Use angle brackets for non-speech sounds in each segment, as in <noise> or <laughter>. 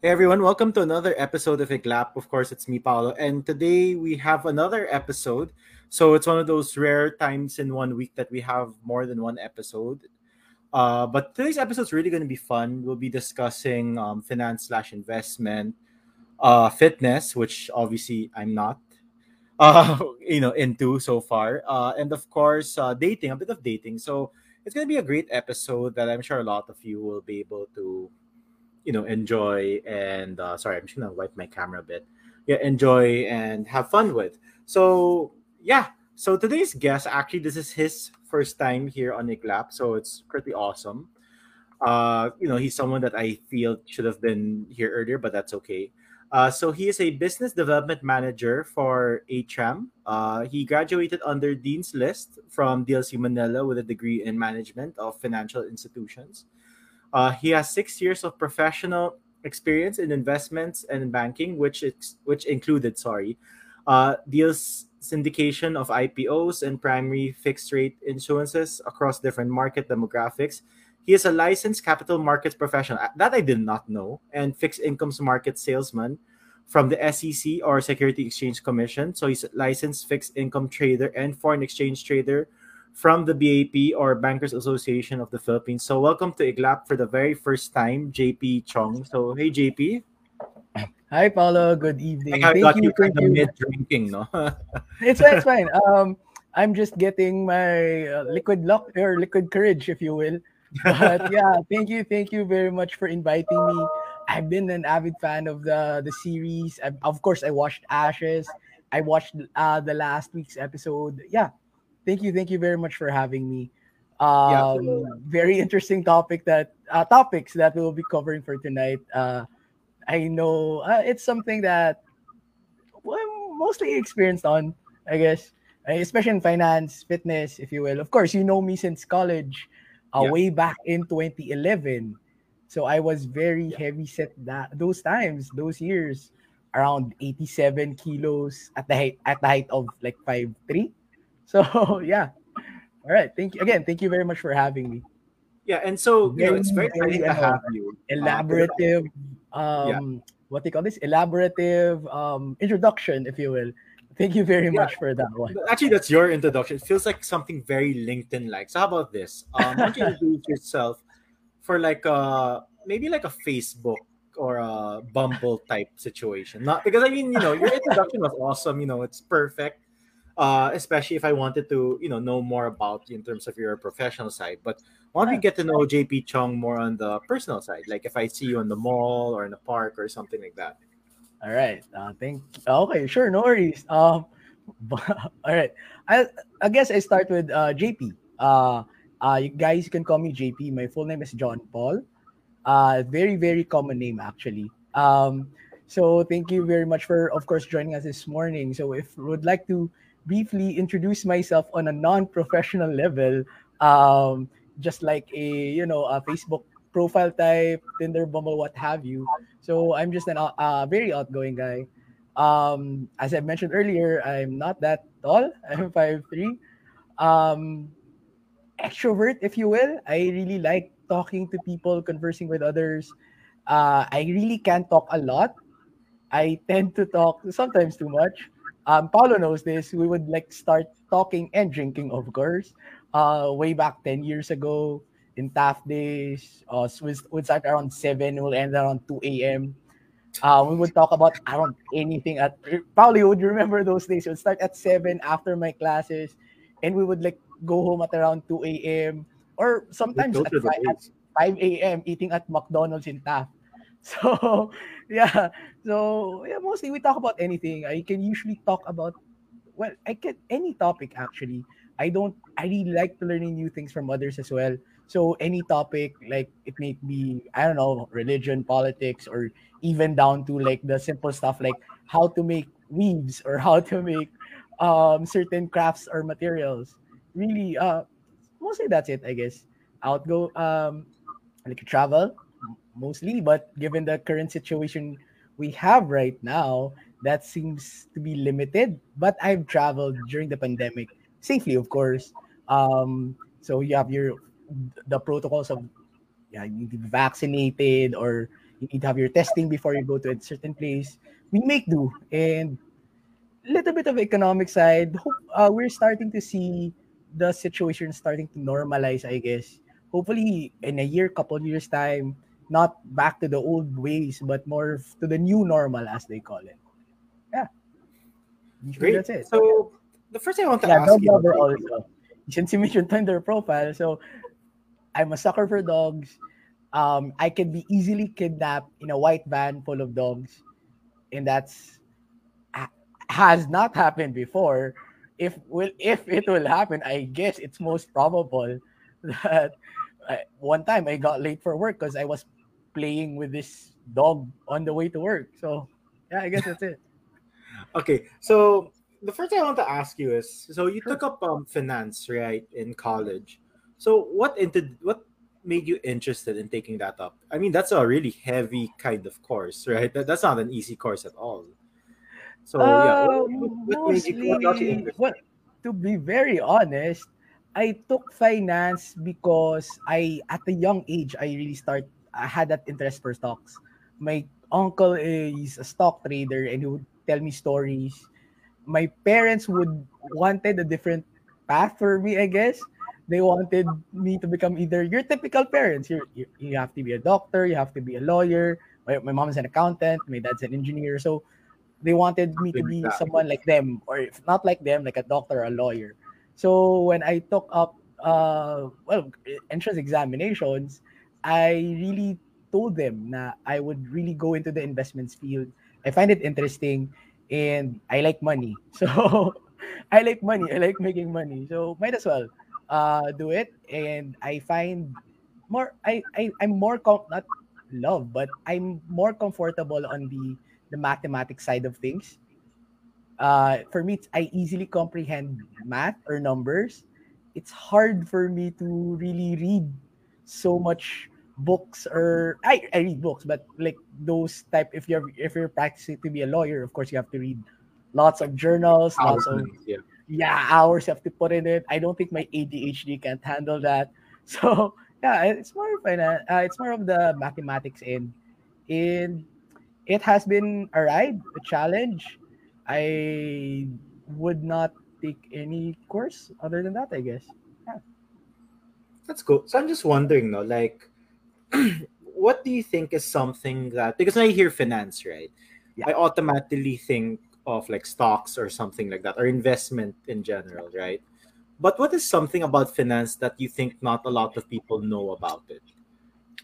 Hey everyone, welcome to another episode of Iglap. Of course, it's me, Paolo, and today we have another episode. So it's one of those rare times in one week that we have more than one episode. Uh, but today's episode is really going to be fun. We'll be discussing um, finance slash investment, uh, fitness, which obviously I'm not, <laughs> uh, you know, into so far, uh, and of course, uh, dating, a bit of dating. So it's going to be a great episode that I'm sure a lot of you will be able to you know enjoy and uh, sorry i'm just gonna wipe my camera a bit. Yeah enjoy and have fun with. So yeah. So today's guest actually this is his first time here on iglap so it's pretty awesome. Uh you know he's someone that i feel should have been here earlier but that's okay. Uh, so he is a business development manager for HM. Uh, he graduated under Dean's List from DLC Manila with a degree in management of financial institutions. Uh, he has six years of professional experience in investments and banking, which ex- which included sorry, uh, deals syndication of IPOs and primary fixed rate issuances across different market demographics. He is a licensed capital markets professional that I did not know, and fixed income market salesman from the SEC or Security Exchange Commission. So he's a licensed fixed income trader and foreign exchange trader from the BAP or Bankers Association of the Philippines. So welcome to IGLAP for the very first time, JP Chong. So hey JP. Hi Paulo, good evening. I got you, kind of mid drinking, no? <laughs> it's it's fine. Um, I'm just getting my uh, liquid luck or liquid courage, if you will. But <laughs> yeah, thank you, thank you very much for inviting me. I've been an avid fan of the the series. I, of course, I watched Ashes. I watched uh, the last week's episode. Yeah, thank you, thank you very much for having me. Um, yeah. very interesting topic that uh, topics that we'll be covering for tonight. Uh, I know uh, it's something that well, I'm mostly experienced on, I guess, especially in finance, fitness, if you will. Of course, you know me since college, uh, yeah. way back in 2011. So I was very yeah. heavy set that those times, those years, around 87 kilos at the height at the height of like five three. <laughs> So yeah. All right. Thank you again. Thank you very much for having me. Yeah, and so you know, it's very, very to have you. Elaborative, um, yeah. what they call this? Elaborative um, introduction, if you will. Thank you very yeah. much for that one. Actually, that's your introduction. It feels like something very LinkedIn-like. So how about this? Um, why don't you introduce yourself for like a maybe like a Facebook or a Bumble type situation? Not because I mean, you know, your introduction was awesome. You know, it's perfect uh, especially if I wanted to, you know, know more about you in terms of your professional side. But why don't we get to know JP Chong more on the personal side? Like if I see you in the mall or in the park or something like that. All right. Uh, thank. Okay, sure. No worries. Um, <laughs> all right. I I guess I start with uh, JP. Uh, uh, you guys can call me JP. My full name is John Paul. Uh, very very common name actually. Um, so thank you very much for, of course, joining us this morning. So if you would like to briefly introduce myself on a non-professional level, um, just like a you know a Facebook profile type, Tinder, Bumble, what have you. So I'm just a uh, very outgoing guy. Um, as I mentioned earlier, I'm not that tall. <laughs> I'm three. Um, extrovert, if you will. I really like talking to people, conversing with others. Uh, I really can't talk a lot. I tend to talk sometimes too much um, Paulo knows this. We would like start talking and drinking, of course. Uh, way back 10 years ago in Taft days, uh, we would start around 7, we'll end around 2 a.m. Uh, we would talk about around anything at probably would remember those days. We would start at 7 after my classes, and we would like go home at around 2 a.m. or sometimes at 5, at 5 a.m. eating at McDonald's in Taft. <laughs> So yeah, so yeah, mostly we talk about anything. I can usually talk about well, I can, any topic actually. I don't. I really like to learning new things from others as well. So any topic, like it may be, I don't know, religion, politics, or even down to like the simple stuff like how to make weaves or how to make um, certain crafts or materials. Really, uh, mostly that's it, I guess. Outgo, um, like travel, mostly, but given the current situation we have right now, that seems to be limited. But I've traveled during the pandemic safely, of course. Um, so you have your the protocols of yeah, you need to be vaccinated or you need to have your testing before you go to a certain place. We make do, and a little bit of economic side. Uh, we're starting to see the situation starting to normalize. I guess hopefully in a year, couple years time, not back to the old ways, but more to the new normal as they call it. Yeah, Great. that's it. So the first thing I want to yeah, ask you also, since you mentioned Tinder profile, so I'm a sucker for dogs. Um, I can be easily kidnapped in a white van full of dogs, and that's has not happened before. If will if it will happen, I guess it's most probable <laughs> that I, one time I got late for work because I was playing with this dog on the way to work. So yeah, I guess that's it. <laughs> okay, so the first thing I want to ask you is so you sure. took up um, finance right in college. So what into what made you interested in taking that up? I mean, that's a really heavy kind of course, right? That, that's not an easy course at all. So uh, yeah, what, what, what mostly, you, what to be very honest, I took finance because I at a young age I really start I had that interest for stocks. My uncle is a stock trader and he would tell me stories. My parents would wanted a different path for me, I guess. They wanted me to become either your typical parents. You're, you you have to be a doctor, you have to be a lawyer. My, my mom is an accountant, my dad's an engineer. So they wanted me to be someone like them, or if not like them, like a doctor or a lawyer. So when I took up uh well entrance examinations, I really told them that I would really go into the investments field. I find it interesting and I like money. <laughs> So I like money. I like making money. So might as well uh do it. And I find more I, I I'm more com- not love, but I'm more comfortable on the the mathematics side of things. Uh for me I easily comprehend math or numbers. It's hard for me to really read so much books or I, I read books but like those type if you're if you're practicing to be a lawyer of course you have to read lots of journals hours, lots of yeah. yeah hours you have to put in it. I don't think my adhd can't handle that. <laughs> So yeah it's more of an, uh, it's more of the mathematics in in it has been a ride a challenge. I would not take any course other than that i guess. Yeah. That's cool. So i'm just wondering though like <clears throat> what do you think is something that because when I hear finance, right? Yeah. I automatically think of like stocks or something like that, or investment in general, right? But what is something about finance that you think not a lot of people know about it?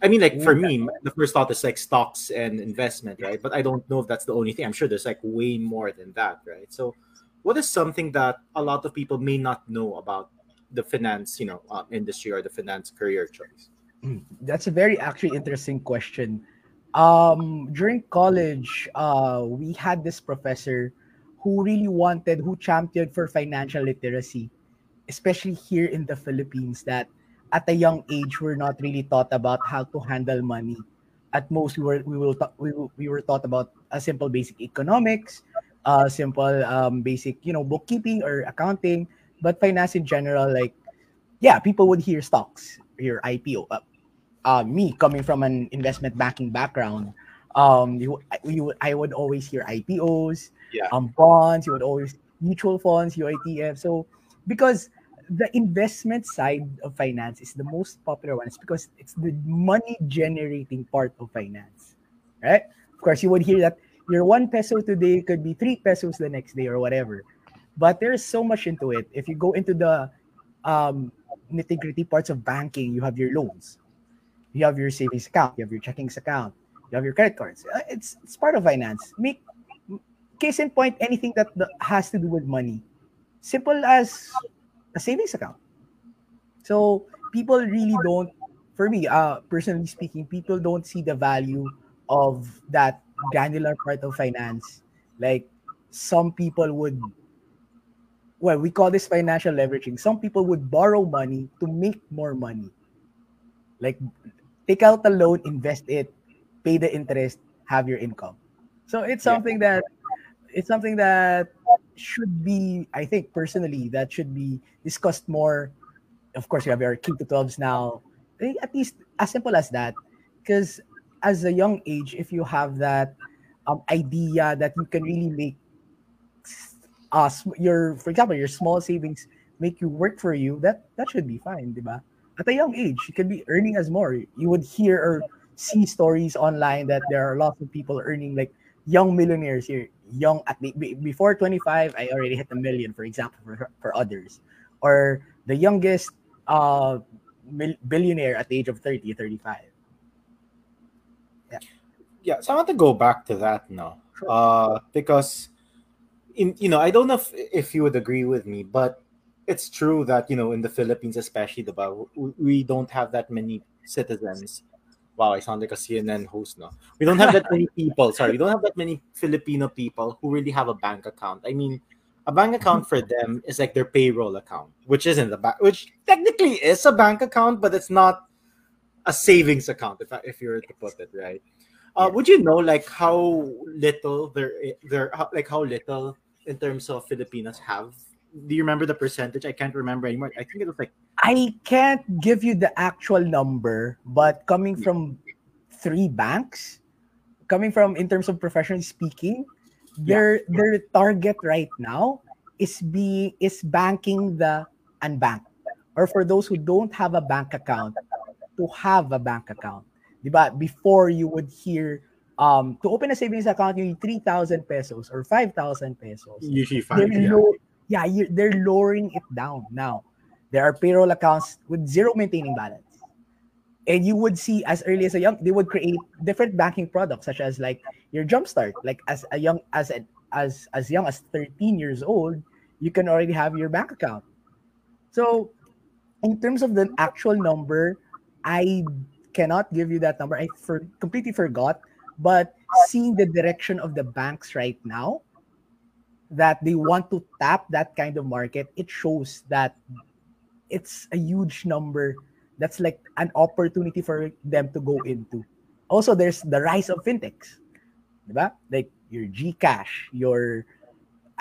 I mean, like for me, the first thought is like stocks and investment, right? But I don't know if that's the only thing. I'm sure there's like way more than that, right? So, what is something that a lot of people may not know about the finance, you know, uh, industry or the finance career choice? <clears throat> That's a very actually interesting question. Um, during college, uh, we had this professor who really wanted, who championed for financial literacy, especially here in the Philippines, that at a young age we're not really taught about how to handle money. At most, we were we will we, we were taught about a simple basic economics, uh, simple um, basic you know bookkeeping or accounting, but finance in general, like yeah, people would hear stocks, your IPO, uh, uh, me coming from an investment banking background, um, you, you I would always hear IPOs, yeah. um, bonds. You would always mutual funds, UITF. So because the investment side of finance is the most popular one, it's because it's the money generating part of finance, right? Of course, you would hear that your one peso today could be three pesos the next day or whatever. But there's so much into it. If you go into the um, nitty gritty parts of banking, you have your loans, you have your savings account, you have your checkings account, you have your credit cards. Uh, it's it's part of finance. Make case in point anything that has to do with money, simple as a savings account. So people really don't, for me, uh, personally speaking, people don't see the value of that granular part of finance. Like some people would well, we call this financial leveraging. Some people would borrow money to make more money. Like take out the loan, invest it, pay the interest, have your income. So it's something yeah. that it's something that should be, I think personally, that should be discussed more. Of course, you have your K to 12s now. At least as simple as that. Because as a young age, if you have that um, idea that you can really make uh, your, for example, your small savings make you work for you, that that should be fine, diba? At a young age, you can be earning as more. You would hear or see stories online that there are lots of people earning like young millionaires here. Young at the, before 25, I already hit a million, for example, for, for others. Or the youngest uh, billionaire at the age of 30, 35. Yeah. Yeah. So I want to go back to that now. Sure. Uh, because in you know, I don't know if, if you would agree with me, but it's true that you know in the Philippines, especially the we don't have that many citizens. Wow, I sound like a CNN host now. We don't have that many <laughs> people. Sorry, we don't have that many Filipino people who really have a bank account. I mean, a bank account for <laughs> them is like their payroll account, which isn't a bank, which technically is a bank account, but it's not a savings account. If if you were to put it right, uh, would you know like how little there there like how little in terms of Filipinos have? Do you remember the percentage? I can't remember anymore. I think it was like I can't give you the actual number, but coming from three banks, coming from in terms of professionally speaking, their yeah. their target right now is be is banking the unbanked or for those who don't have a bank account to have a bank account diba before you would hear um to open a savings account you need 3000 pesos or 5000 pesos usually five, yeah, yeah they're lowering it down now. There are payroll accounts with zero maintaining balance. And you would see as early as a young they would create different banking products such as like your jumpstart like as a young as a, as as young as 13 years old you can already have your bank account. So in terms of the actual number i cannot give you that number. I for, completely forgot. But seeing the direction of the banks right now that they want to tap that kind of market it shows that it's a huge number that's like an opportunity for them to go into. Also, there's the rise of fintechs. Diba? Like your Gcash, your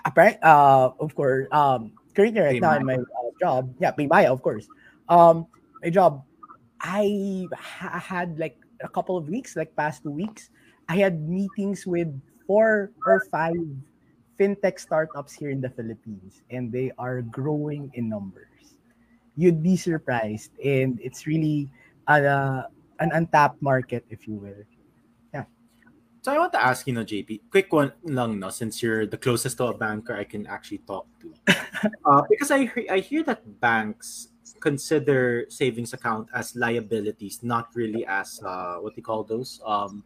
apparent uh of course um currently right now in my uh, job, yeah, PayMaya, of course. Um my job I ha- had like a couple of weeks, like past two weeks, I had meetings with four or five fintech startups here in the Philippines, and they are growing in numbers you'd be surprised. And it's really uh, an untapped market, if you will. Yeah. So I want to ask, you know, JP, quick one lang, no, since you're the closest to a banker I can actually talk to. <laughs> uh, because I, I hear that banks consider savings account as liabilities, not really as, uh, what do you call those? Um,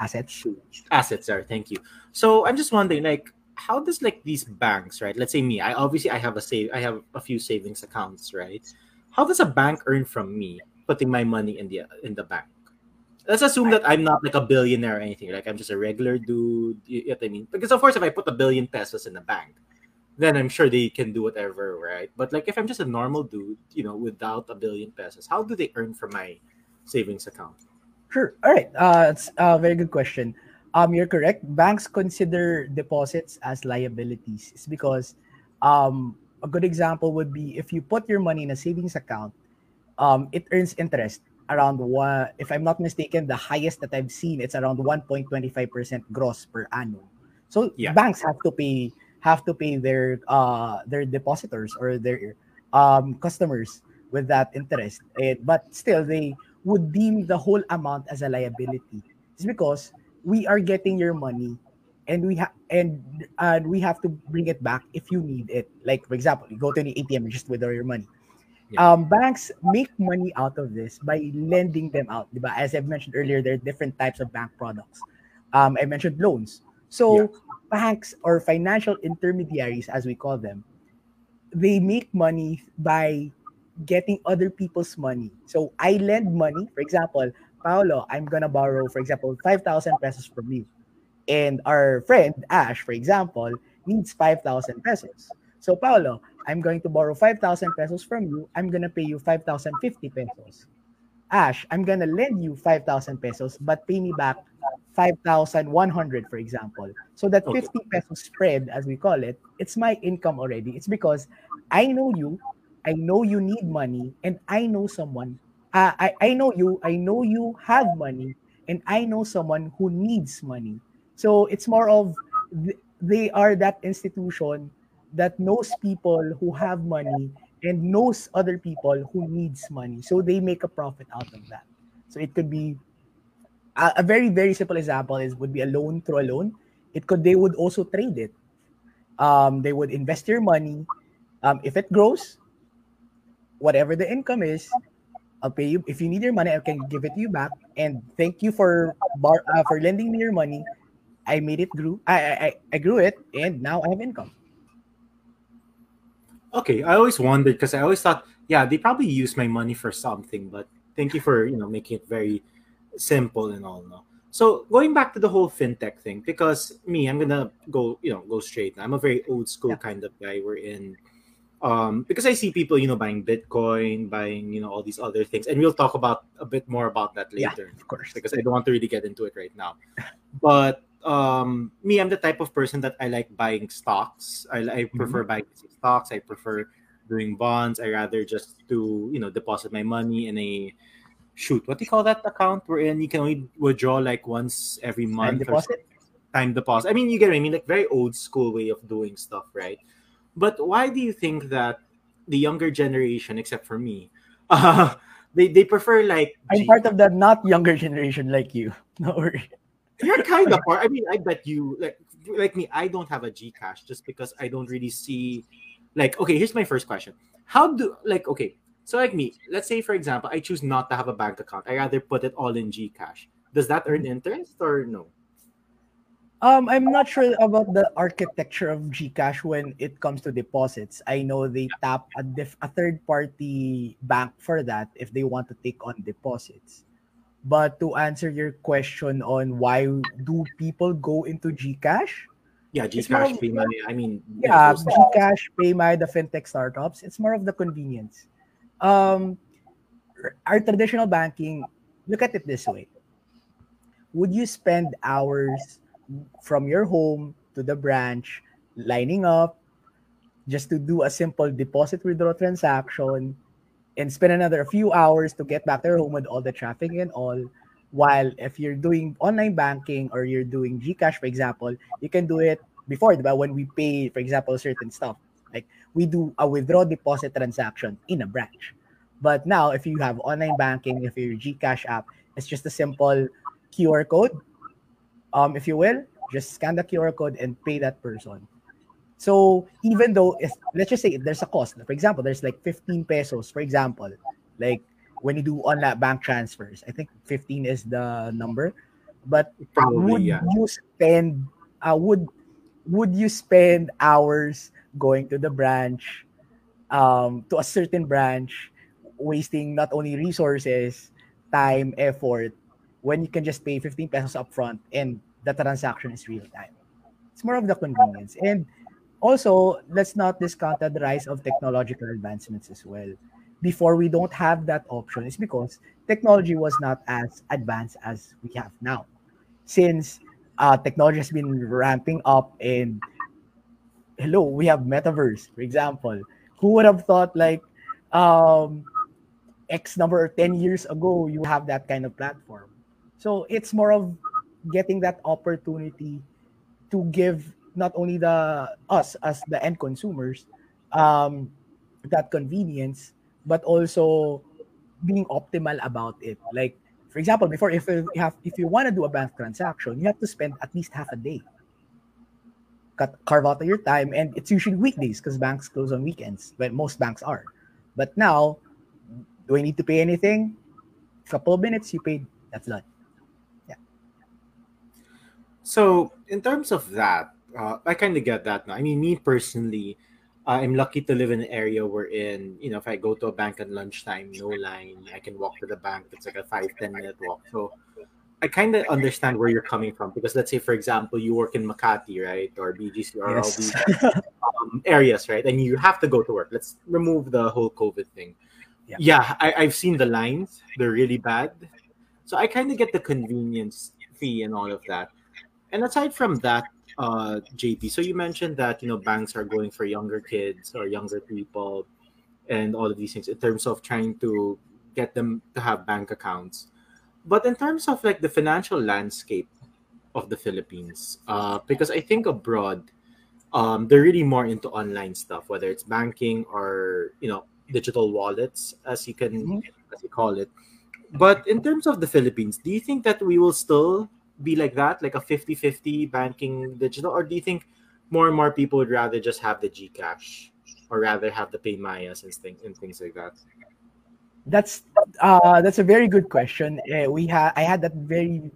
assets. Assets, sorry, thank you. So I'm just wondering, like, how does like these banks, right? Let's say me, I obviously I have a save, I have a few savings accounts, right? How does a bank earn from me putting my money in the in the bank? Let's assume that I'm not like a billionaire or anything. Like I'm just a regular dude. You, know what I mean? Because of course, if I put a billion pesos in the bank, then I'm sure they can do whatever, right? But like if I'm just a normal dude, you know, without a billion pesos, how do they earn from my savings account? Sure. All right. Uh, it's a very good question. Um, you're correct. Banks consider deposits as liabilities. It's because um, a good example would be if you put your money in a savings account, um, it earns interest around one. If I'm not mistaken, the highest that I've seen it's around 1.25 percent gross per annum. So yeah. banks have to pay have to pay their uh their depositors or their um customers with that interest. It, but still, they would deem the whole amount as a liability. It's because we are getting your money and we have and and we have to bring it back if you need it like for example you go to the atm and just withdraw your money yeah. um, banks make money out of this by lending them out diba? as i've mentioned earlier there are different types of bank products um, i mentioned loans so yeah. banks or financial intermediaries as we call them they make money by getting other people's money so i lend money for example Paolo, I'm gonna borrow, for example, 5,000 pesos from you. And our friend, Ash, for example, needs 5,000 pesos. So, Paolo, I'm going to borrow 5,000 pesos from you. I'm gonna pay you 5,050 pesos. Ash, I'm gonna lend you 5,000 pesos, but pay me back 5,100, for example. So that 50 pesos spread, as we call it, it's my income already. It's because I know you, I know you need money, and I know someone I, I know you, I know you have money, and I know someone who needs money. So it's more of they are that institution that knows people who have money and knows other people who needs money. So they make a profit out of that. So it could be a, a very very simple example is would be a loan through a loan. It could they would also trade it. Um, they would invest your money. Um, if it grows, whatever the income is, I'll pay you. If you need your money, I can give it to you back. And thank you for bar uh, for lending me your money. I made it grew. I, I I grew it, and now I have income. Okay, I always wondered because I always thought, yeah, they probably use my money for something. But thank you for you know making it very simple and all. No. So going back to the whole fintech thing, because me, I'm gonna go, you know, go straight. I'm a very old school yeah. kind of guy. We're in um, because I see people, you know, buying Bitcoin, buying, you know, all these other things, and we'll talk about a bit more about that later, yeah, of course, because I don't want to really get into it right now. But um, me, I'm the type of person that I like buying stocks. I, I mm-hmm. prefer mm-hmm. buying stocks. I prefer doing bonds. I rather just to, you know, deposit my money in a shoot. What do you call that account wherein you can only withdraw like once every month? Time deposit. Time deposit. I mean, you get what I mean, like very old school way of doing stuff, right? But why do you think that the younger generation, except for me, <laughs> uh, they, they prefer like I'm part of that not younger generation like you. <laughs> No worry. You're kind of <laughs> part. I mean, I bet you like like me. I don't have a Gcash just because I don't really see. Like, okay, here's my first question: How do like okay? So like me, let's say for example, I choose not to have a bank account. I rather put it all in Gcash. Does that earn interest or no? Um, I'm not sure about the architecture of Gcash when it comes to deposits. I know they tap a, a third party bank for that if they want to take on deposits. But to answer your question on why do people go into Gcash? Yeah, Gcash, PayMy. I mean, yeah, Gcash, PayMy, the fintech startups. It's more of the convenience. Um, our traditional banking. Look at it this way: Would you spend hours? From your home to the branch, lining up just to do a simple deposit withdraw transaction and spend another few hours to get back to your home with all the traffic and all. While if you're doing online banking or you're doing Gcash, for example, you can do it before, but when we pay, for example, certain stuff, like we do a withdraw deposit transaction in a branch. But now, if you have online banking, if your Gcash app, it's just a simple QR code um, if you will, just scan the QR code and pay that person. So even though, if, let's just say there's a cost, for example, there's like 15 pesos, for example, like when you do online bank transfers, I think 15 is the number. But Probably, would yeah. you spend, uh, would would you spend hours going to the branch, um, to a certain branch, wasting not only resources, time, effort, when you can just pay 15 pesos upfront and the transaction is real time. It's more of the convenience. And also, let's not discount the rise of technological advancements as well. Before we don't have that option is because technology was not as advanced as we have now. Since uh, technology has been ramping up and hello, we have metaverse, for example. Who would have thought like um, X number 10 years ago you have that kind of platform? So it's more of getting that opportunity to give not only the us as the end consumers um, that convenience, but also being optimal about it. Like for example, before if you have if you want to do a bank transaction, you have to spend at least half a day. Cut, carve out your time, and it's usually weekdays because banks close on weekends. But most banks are. But now, do I need to pay anything? Couple of minutes, you paid. That's done. So in terms of that, uh, I kind of get that now. I mean, me personally, uh, I'm lucky to live in an area where in you know if I go to a bank at lunchtime, no line, I can walk to the bank. It's like a five ten minute walk. So I kind of understand where you're coming from because let's say for example you work in Makati, right, or BGC or yes. all these um, areas, right, and you have to go to work. Let's remove the whole COVID thing. Yeah, yeah I, I've seen the lines; they're really bad. So I kind of get the convenience fee and all of that and aside from that, uh, JP, so you mentioned that you know banks are going for younger kids or younger people, and all of these things in terms of trying to get them to have bank accounts. but in terms of like the financial landscape of the Philippines, uh, because I think abroad, um, they're really more into online stuff, whether it's banking or you know digital wallets, as you can Mhm. as you call it. But in terms of the Philippines, do you think that we will still be like that, like a 50-50 banking digital, or do you think more and more people would rather just have the Gcash or rather have the PayMayas and things and things like that? That's uh that's a very good question. Uh, we had I had that very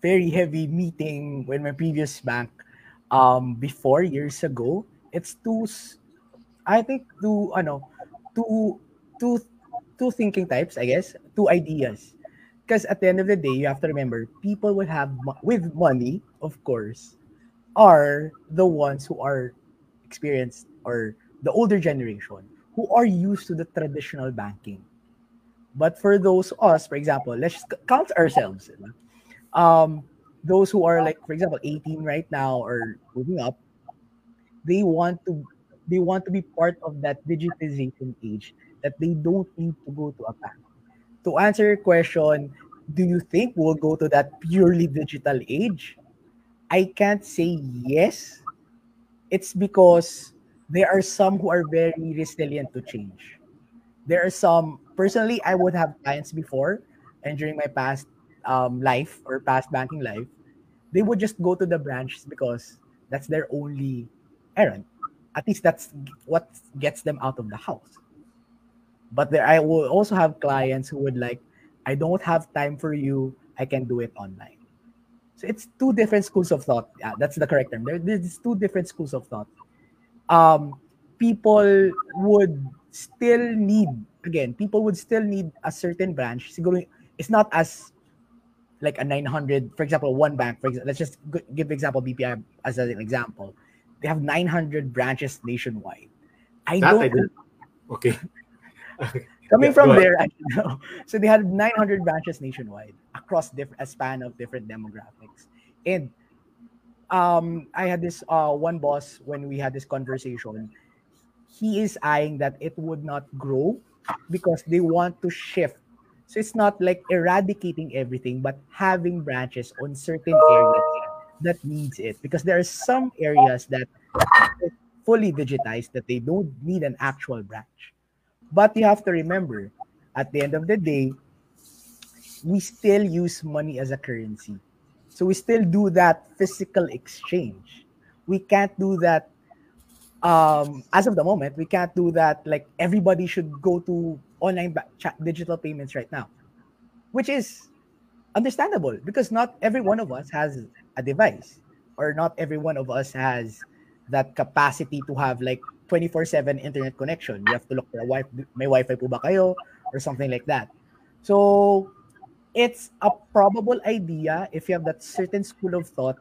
very heavy meeting with my previous bank um before years ago. It's two I think two ano two two two thinking types, I guess, two ideas. Because at the end of the day, you have to remember people will have with money, of course, are the ones who are experienced or the older generation who are used to the traditional banking but for those of us, for example, let's count ourselves. Um, those who are like, for example, 18 right now or moving up, they want to they want to be part of that digitization age that they don't need to go to a bank. To answer your question, do you think we'll go to that purely digital age? I can't say yes. It's because there are some who are very resilient to change there are some personally i would have clients before and during my past um, life or past banking life they would just go to the branches because that's their only errand at least that's what gets them out of the house but there i will also have clients who would like i don't have time for you. I can do it online. So it's two different schools of thought. Yeah, that's the correct term. There, there's two different schools of thought. Um people would still need again people would still need a certain branch. Siguro it's not as like a 900 for example one bank for example let's just give example bpi as an example. They have 900 branches nationwide. I That don't I did. Okay. <laughs> coming Yeah, from there I know. <laughs> so they had 900 branches nationwide across different a span of different demographics and um i had this uh one boss when we had this conversation he is eyeing that it would not grow because they want to shift so it's not like eradicating everything but having branches on certain areas that needs it because there are some areas that fully digitized that they don't need an actual branch but you have to remember, at the end of the day, we still use money as a currency. So we still do that physical exchange. We can't do that um, as of the moment. We can't do that like everybody should go to online ba- digital payments right now, which is understandable because not every one of us has a device or not every one of us has that capacity to have like 24/7 internet connection. You have to look for a wifi, may Wi-Fi po ba kayo or something like that. So it's a probable idea if you have that certain school of thought,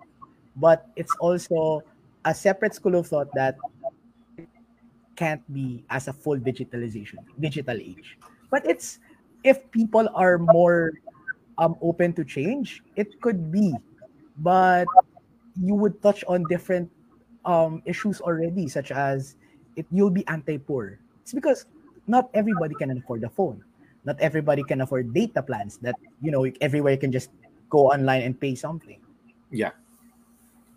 but it's also a separate school of thought that can't be as a full digitalization, digital age. But it's if people are more um open to change, it could be. But you would touch on different um issues already, such as it you'll be anti-poor. It's because not everybody can afford a phone. Not everybody can afford data plans that you know everywhere you can just go online and pay something. Yeah.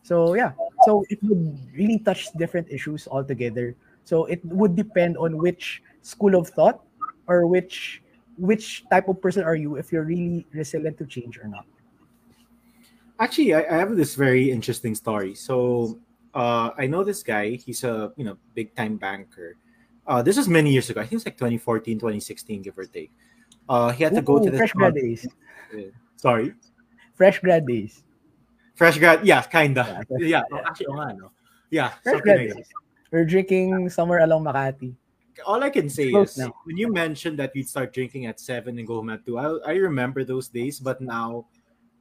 So yeah, so it would really touch different issues altogether. So it would depend on which school of thought or which which type of person are you if you're really resilient to change or not. Actually, I, I have this very interesting story. So, uh, I know this guy. He's a you know big time banker. Uh, this was many years ago. I think it's like 2014, 2016, give or take. Uh, he had to go Ooh, to this. fresh grad days. Sorry, Fresh grad days. fresh grad. Yeah, kinda. Yeah, <laughs> Yeah. oh, actually, oo nga, no? Yeah. Fresh grad like days. We're drinking somewhere along Makati. all I can say is now. when you mentioned that we'd start drinking at seven and go home at two, I, I remember those days. But now,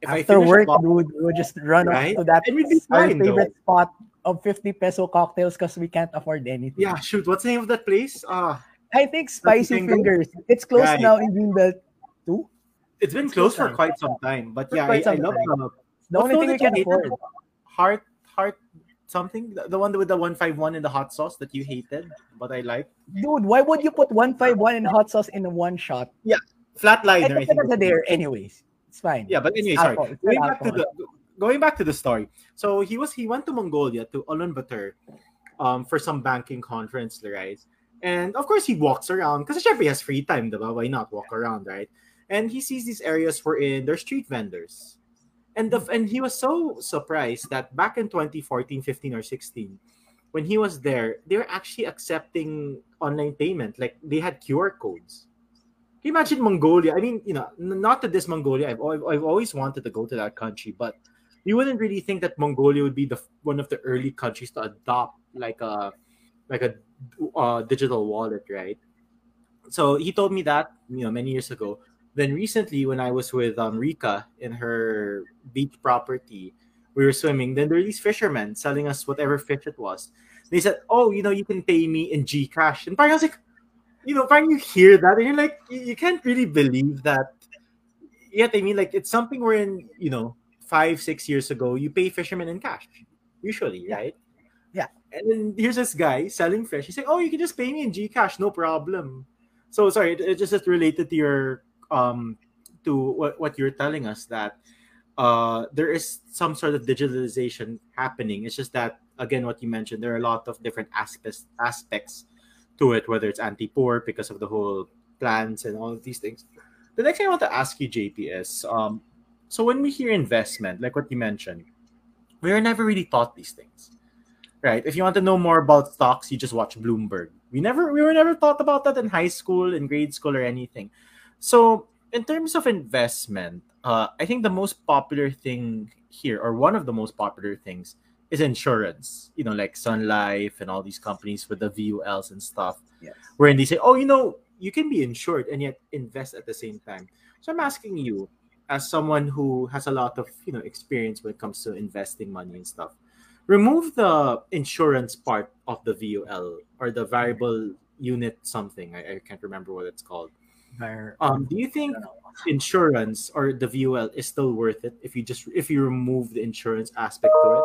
if I After finish work, bottle- dude, we would just run Right? off to that And we'd be our fine, though. favorite spot of 50 peso cocktails because we can't afford anything. yeah, shoot, what's the name of that place? Ah, I think Spicy Fingers? Fingers. It's closed Right. now in Greenbelt too. it's been It's closed closed for now. quite some time. But For yeah, I, quite I love time. the The what's only the thing one we you can hated? afford. heart heart something the, the one with the 151 in the hot sauce that you hated but i like Dude, why would you put 151 in hot sauce in one shot? Yeah flatliner I i think think that's there anyways. It's fine. Yeah, but anyway, sorry. alcohol. Going back to the going back to the story. So he was he went to Mongolia to Ulaanbaatar um for some banking conference, right? And of course he walks around because Chef has free time, diba? Why not walk around, right? And he sees these areas wherein there's street vendors. And the and he was so surprised that back in 2014, 15, or 16, when he was there, they were actually accepting online payment. Like they had QR codes. Imagine Mongolia? I mean, you know, not to this Mongolia. I've, al- I've always wanted to go to that country, but you wouldn't really think that Mongolia would be the one of the early countries to adopt like a like a uh, digital wallet, right? So he told me that you know many years ago. Then recently, when I was with um, Rika in her beach property, we were swimming. Then there were these fishermen selling us whatever fish it was. They said, "Oh, you know, you can pay me in Gcash." And I was like, you know, when you hear that, and you're like, you, can't really believe that. Yet, I mean, like, it's something wherein, you know, five, six years ago, you pay fishermen in cash, usually, right? Yeah. And then here's this guy selling fish. He's like, oh, you can just pay me in Gcash, no problem. So, sorry, it, it just is related to your, um, to what, what you're telling us that uh, there is some sort of digitalization happening. It's just that, again, what you mentioned, there are a lot of different aspects, aspects to it, whether it's anti-poor because of the whole plans and all of these things. The next thing I want to ask you, JP, is um, so when we hear investment, like what you mentioned, we are never really taught these things, right? If you want to know more about stocks, you just watch Bloomberg. We never, we were never taught about that in high school, in grade school, or anything. So in terms of investment, uh, I think the most popular thing here, or one of the most popular things, is insurance. You know, like Sun Life and all these companies with the VULs and stuff, Yes. wherein they say, "Oh, you know, you can be insured and yet invest at the same time." So I'm asking you, as someone who has a lot of you know experience when it comes to investing money and stuff, remove the insurance part of the VUL or the variable unit something. I, I can't remember what it's called. Um, do you think I don't know. insurance or the VUL is still worth it if you just if you remove the insurance aspect to it?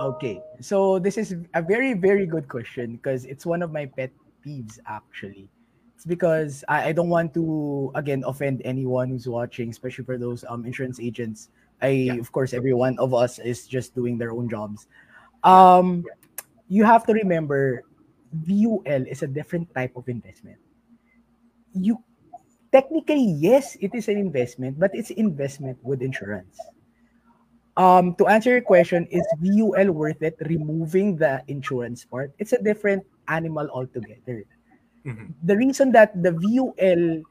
Okay, so this is a very, very good question because it's one of my pet peeves actually. It's because I, I don't want to again offend anyone who's watching, especially for those um insurance agents. I Yeah. of course every one of us is just doing their own jobs. Um you have to remember VUL is a different type of investment. You technically yes, it is an investment, but it's investment with insurance. Um, to answer your question, is VUL worth it? Removing the insurance part, it's a different animal altogether. Mhm. The reason that the VUL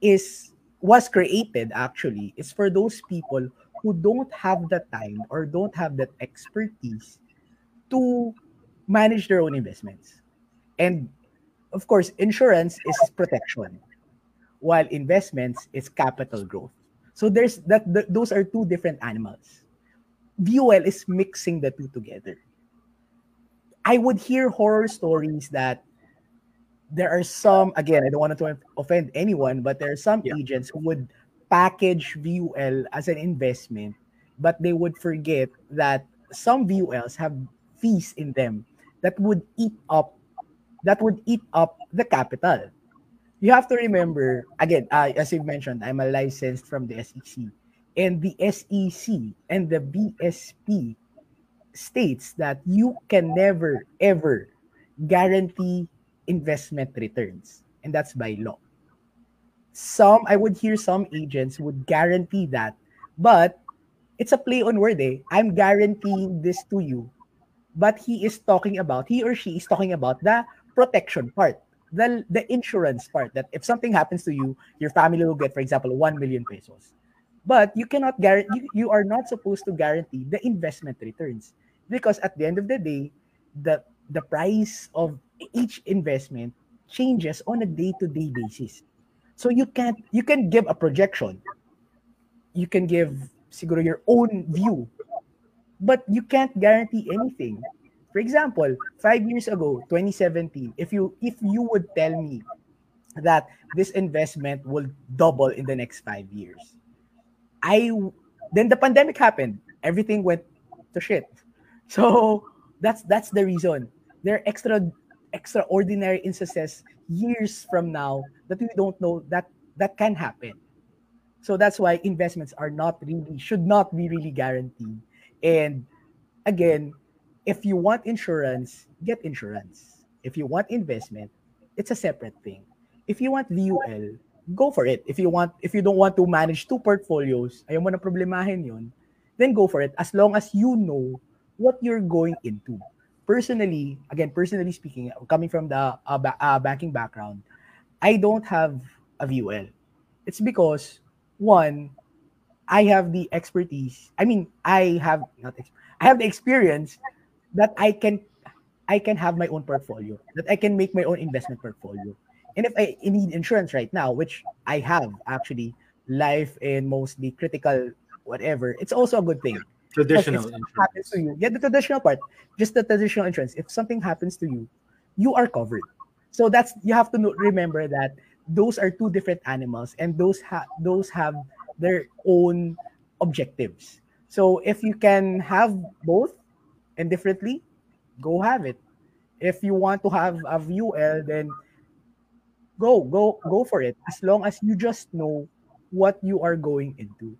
is was created actually is for those people who don't have the time or don't have that expertise to manage their own investments. And of course, insurance is protection, while investments is capital growth. So there's that th- those are two different animals. VUL is mixing the two together. I would hear horror stories that there are some again, I don't want to offend anyone, but there are some Yeah. agents who would package VUL as an investment, but they would forget that some VULs have fees in them that would eat up that would eat up the capital. You have to remember again, uh, as you mentioned, I'm a licensed from the SEC, and the SEC and the BSP states that you can never ever guarantee investment returns, and that's by law. Some I would hear some agents would guarantee that, but it's a play on word. Eh? I'm guaranteeing this to you, but he is talking about he or she is talking about the protection part, the the insurance part. That if something happens to you, your family will get, for example, one million pesos. But you cannot guarantee. You, you are not supposed to guarantee the investment returns because at the end of the day, the the price of each investment changes on a day-to-day basis. So you can't you can give a projection. You can give siguro your own view, but you can't guarantee anything. For example, five years ago, 2017, if you if you would tell me that this investment will double in the next five years, I then the pandemic happened. Everything went to shit. So that's that's the reason. There are extra extraordinary instances years from now that we don't know that that can happen. So that's why investments are not really should not be really guaranteed. And again, if you want insurance, get insurance. If you want investment, it's a separate thing. If you want VUL, go for it. If you want if you don't want to manage two portfolios, ayaw mo na problemahin 'yon, then go for it as long as you know what you're going into. Personally, again, personally speaking, coming from the uh, ba- uh, banking background, I don't have a VUL. It's because one, I have the expertise. I mean, I have not I have the experience that I can I can have my own portfolio, that I can make my own investment portfolio. And if I need insurance right now, which I have actually, life and mostly critical whatever, it's also a good thing. Traditional something happens to you, yeah, the traditional part, just the traditional insurance. If something happens to you, you are covered. So that's you have to know, remember that those are two different animals, and those have those have their own objectives. So if you can have both and differently, go have it. If you want to have a VUL, then go go go for it as long as you just know what you are going into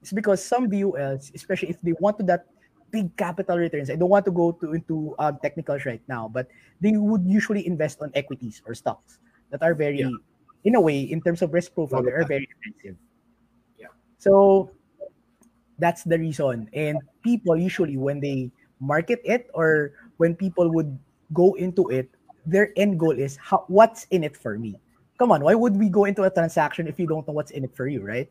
it's because some VULs especially if they want to that big capital returns i don't want to go to into um, technicals right now but they would usually invest on equities or stocks that are very Yeah. in a way in terms of risk profile they are very expensive Yeah. so that's the reason and people usually when they market it or when people would go into it their end goal is how, what's in it for me. Come on why would we go into a transaction if you don't know what's in it for you right?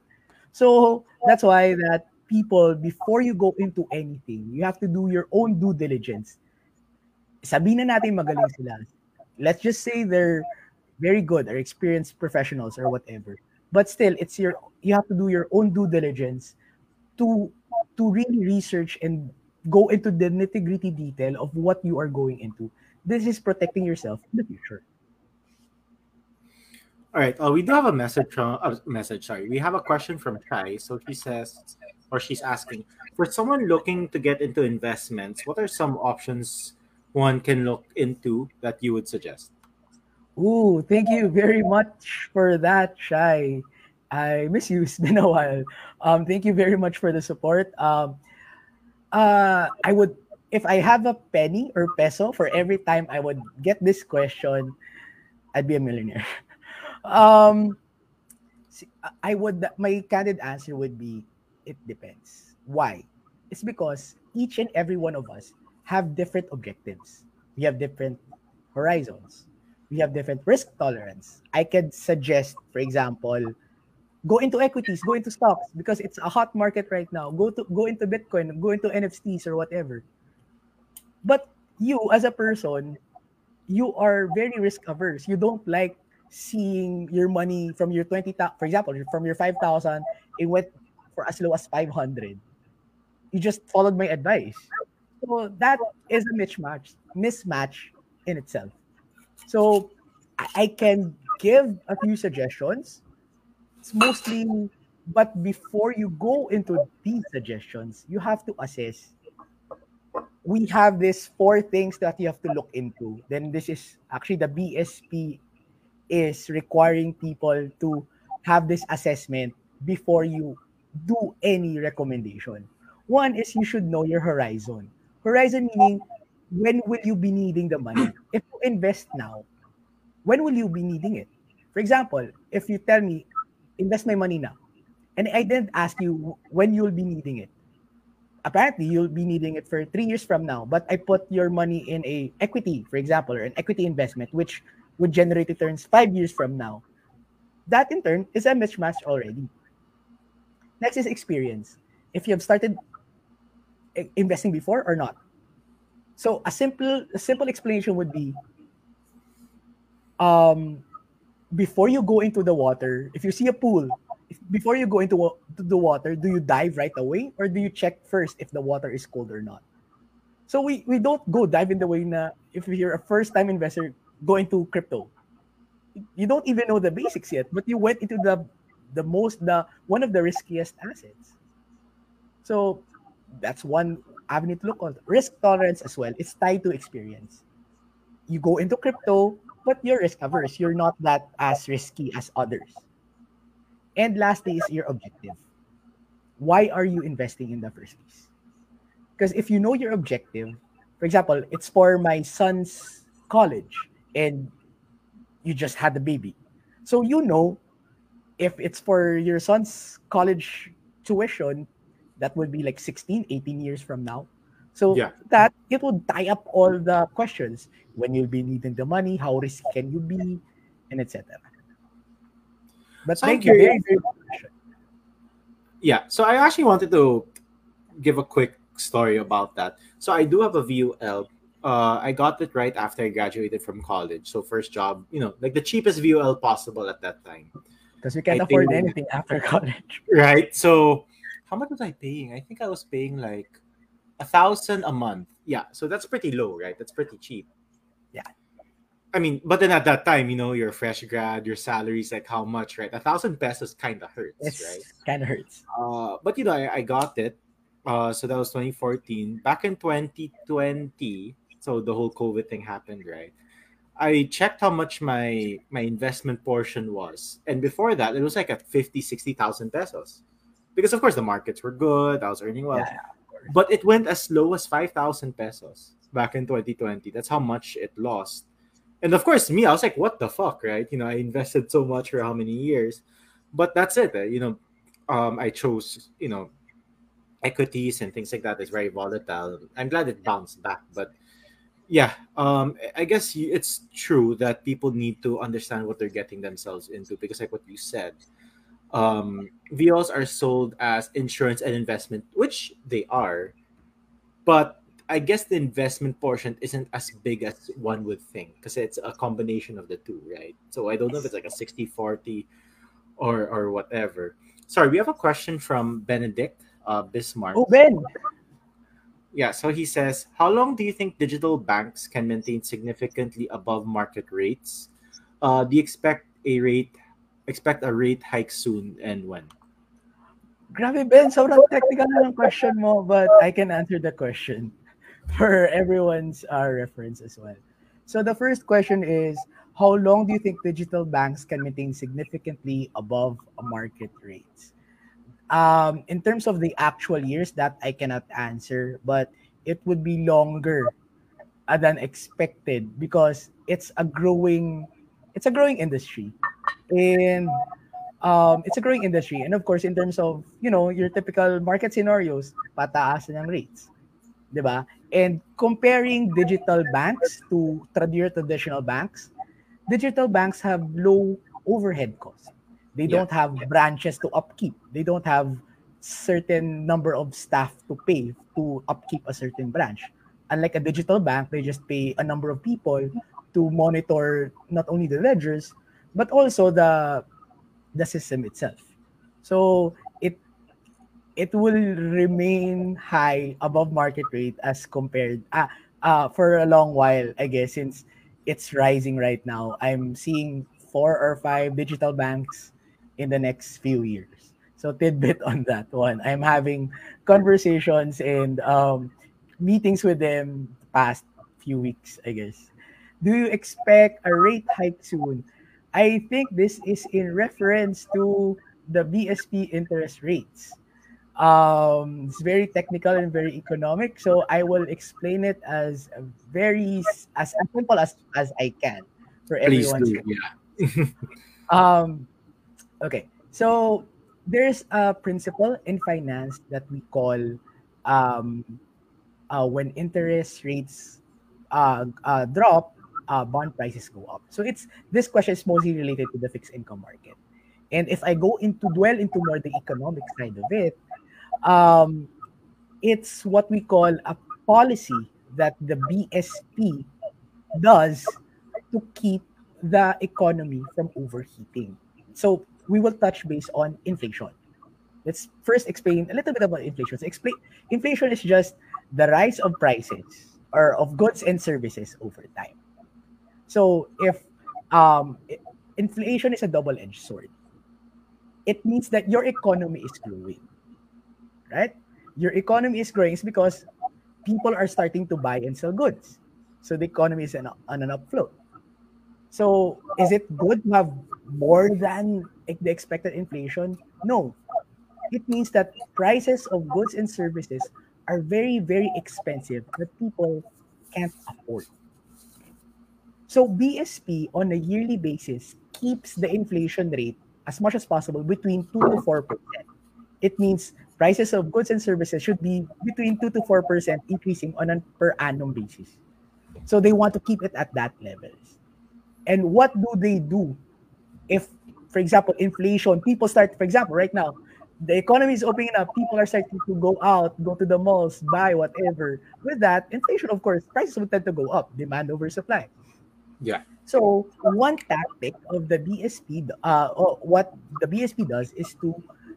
So that's why that people before you go into anything you have to do your own due diligence. Sabihin na natin magaling sila. Let's just say they're very good or experienced professionals or whatever. But still it's your you have to do your own due diligence to to really research and go into the nitty gritty detail of what you are going into this is protecting yourself in the future All right. Uh, we do have a message from uh, message. Sorry, we have a question from Chai. So she says, or she's asking, for someone looking to get into investments, what are some options one can look into that you would suggest? Ooh, thank you very much for that, Chai. I miss you. <laughs> It's been a while. Um, thank you very much for the support. Um, uh, I would, if I have a penny or peso for every time I would get this question, I'd be a millionaire. <laughs> um, I would, my candid answer would be, it depends. Why? It's because each and every one of us have different objectives. We have different horizons we have different risk tolerance. I could suggest, for example, go into equities, go into stocks because it's a hot market right now. Go to go into Bitcoin, go into NFTs or whatever. But you as a person, you are very risk averse. You don't like seeing your money from your 20 thou- for example, from your 5,000 it went for as low as 500. You just followed my advice. So that is a mismatch, mismatch in itself. So I can give a few suggestions. It's mostly, but before you go into these suggestions, you have to assess. We have these four things that you have to look into. Then this is actually the BSP is requiring people to have this assessment before you do any recommendation. One is you should know your horizon. Horizon meaning when will you be needing the money? If you invest now, when will you be needing it? For example, if you tell me, invest my money now, and I didn't ask you when you'll be needing it. Apparently, you'll be needing it for three years from now, but I put your money in a equity, for example, or an equity investment, which would generate returns five years from now. That in turn is a mismatch already. Next is experience. If you have started investing before or not. So a simple a simple explanation would be um before you go into the water, if you see a pool, before you go into the water, do you dive right away or do you check first if the water is cold or not? So we we don't go dive in the way na if you're a first time investor going to crypto. You don't even know the basics yet, but you went into the the most the one of the riskiest assets. So that's one avenue to look on. Risk tolerance as well. It's tied to experience. You go into crypto, but you're risk averse. You're not that as risky as others. And lastly is your objective. Why are you investing in the first place? Because if you know your objective, for example, it's for my son's college and you just had the baby. So you know if it's for your son's college tuition, that would be like 16, 18 years from now. So Yeah. that it would tie up all the questions when you'll be needing the money, how risky can you be, and etc. But thank you. Very, very good. Yeah. So I actually wanted to give a quick story about that. So I do have a VUL. Uh, I got it right after I graduated from college. So first job, you know, like the cheapest VUL possible at that time. Because we can't I afford think- anything after <laughs> college. Right. So how much was I paying? I think I was paying like a thousand a month. Yeah. So that's pretty low, right? That's pretty cheap. I mean, but then at that time, you know, you're a fresh grad, your salary's like how much, right? A thousand pesos kind of hurts, It's right? kind of hurts. Uh, but you know, I, I got it. Uh, so that was 2014. Back in 2020, so the whole COVID thing happened, right? I checked how much my my investment portion was, and before that, it was like at 50, 60,000 pesos, because of course the markets were good. I was earning well, Yeah, but it went as low as 5,000 pesos back in 2020. That's how much it lost. And of course, me, I was like, what the fuck, right? You know, I invested so much for how many years, but that's it. eh, You know, um, I chose, you know, equities and things like that is very volatile. I'm glad it bounced back, but yeah, um, I guess it's true that people need to understand what they're getting themselves into because, like what you said, um, VULs are sold as insurance and investment, which they are, but I guess the investment portion isn't as big as one would think because it's a combination of the two, right? So I don't know if it's like a 60 40 or, or whatever. Sorry, we have a question from Benedict uh, Bismarck. Oh, Ben. Yeah, so he says, How long do you think digital banks can maintain significantly above market rates? Uh, do you expect a rate expect a rate hike soon and when? Grabe, Ben. Sobrang technical na ng question mo, but I can answer the question for everyone's uh, reference as well. So the first question is, how long do you think digital banks can maintain significantly above market rates? Um, in terms of the actual years, that I cannot answer, but it would be longer uh, than expected because it's a growing, it's a growing industry, and um, it's a growing industry. And of course, in terms of, you know, your typical market scenarios, pataas ng rates. 'Di ba? And comparing digital banks to your traditional banks, digital banks have low overhead costs. They Yeah. don't have branches to upkeep. They don't have certain number of staff to pay to upkeep a certain branch. Unlike a digital bank, they just pay a number of people to monitor not only the ledgers, but also the the system itself. So it will remain high above market rate as compared ah, uh, for a long while, I guess, since it's rising right now. I'm seeing four or five digital banks in the next few years. So tidbit on that one. I'm having conversations and um, meetings with them past few weeks, I guess. Do you expect a rate hike soon? I think this is in reference to the BSP interest rates. Um, it's very technical and very economic, so I will explain it as very as, as simple as, as I can for Please everyone's do. Yeah. um, okay, so there's a principle in finance that we call um, uh, when interest rates uh, uh, drop, uh, bond prices go up. So it's this question is mostly related to the fixed income market. And if I go into dwell into more the economic side of it, um, it's what we call a policy that the BSP does to keep the economy from overheating. So we will touch base on inflation. Let's first explain a little bit about inflation. So explain inflation is just the rise of prices or of goods and services over time. So if um, inflation is a double-edged sword, it means that your economy is growing, right? Your economy is growing is because people are starting to buy and sell goods. So the economy is on an upflow. So is it good to have more than the expected inflation? No. It means that prices of goods and services are very, very expensive that people can't afford. So BSP on a yearly basis keeps the inflation rate as much as possible between 2 to 4%. It means prices of goods and services should be between 2 to 4% increasing on a per annum basis. So they want to keep it at that level. And what do they do if, for example, inflation, people start, for example, right now, the economy is opening up, people are starting to go out, go to the malls, buy whatever. With that, inflation, of course, prices will tend to go up, demand over supply. Yeah. So one tactic of the BSP, uh, what the BSP does is to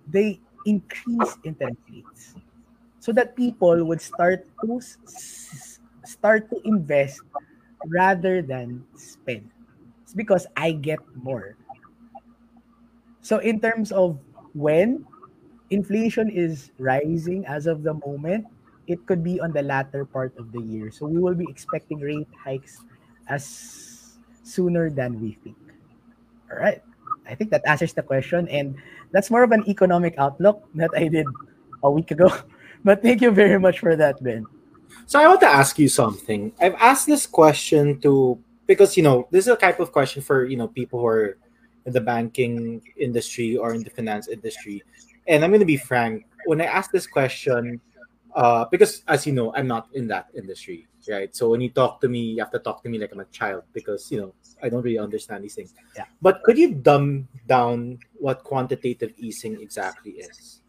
they increase interest rates so that people would start to start to invest rather than spend. It's because I get more. So in terms of when inflation is rising as of the moment, it could be on the latter part of the year. So we will be expecting rate hikes as sooner than we think. All right. I think that answers the question. And that's more of an economic outlook that I did a week ago. <laughs> But thank you very much for that, Ben. So I want to ask you something. I've asked this question to because you know this is a type of question for you know people who are in the banking industry or in the finance industry. And I'm going to be frank. When I ask this question, uh, because as you know, I'm not in that industry, right? So when you talk to me, you have to talk to me like I'm a child because you know I don't really understand these things. Yeah. But could you dumb down what quantitative easing exactly is?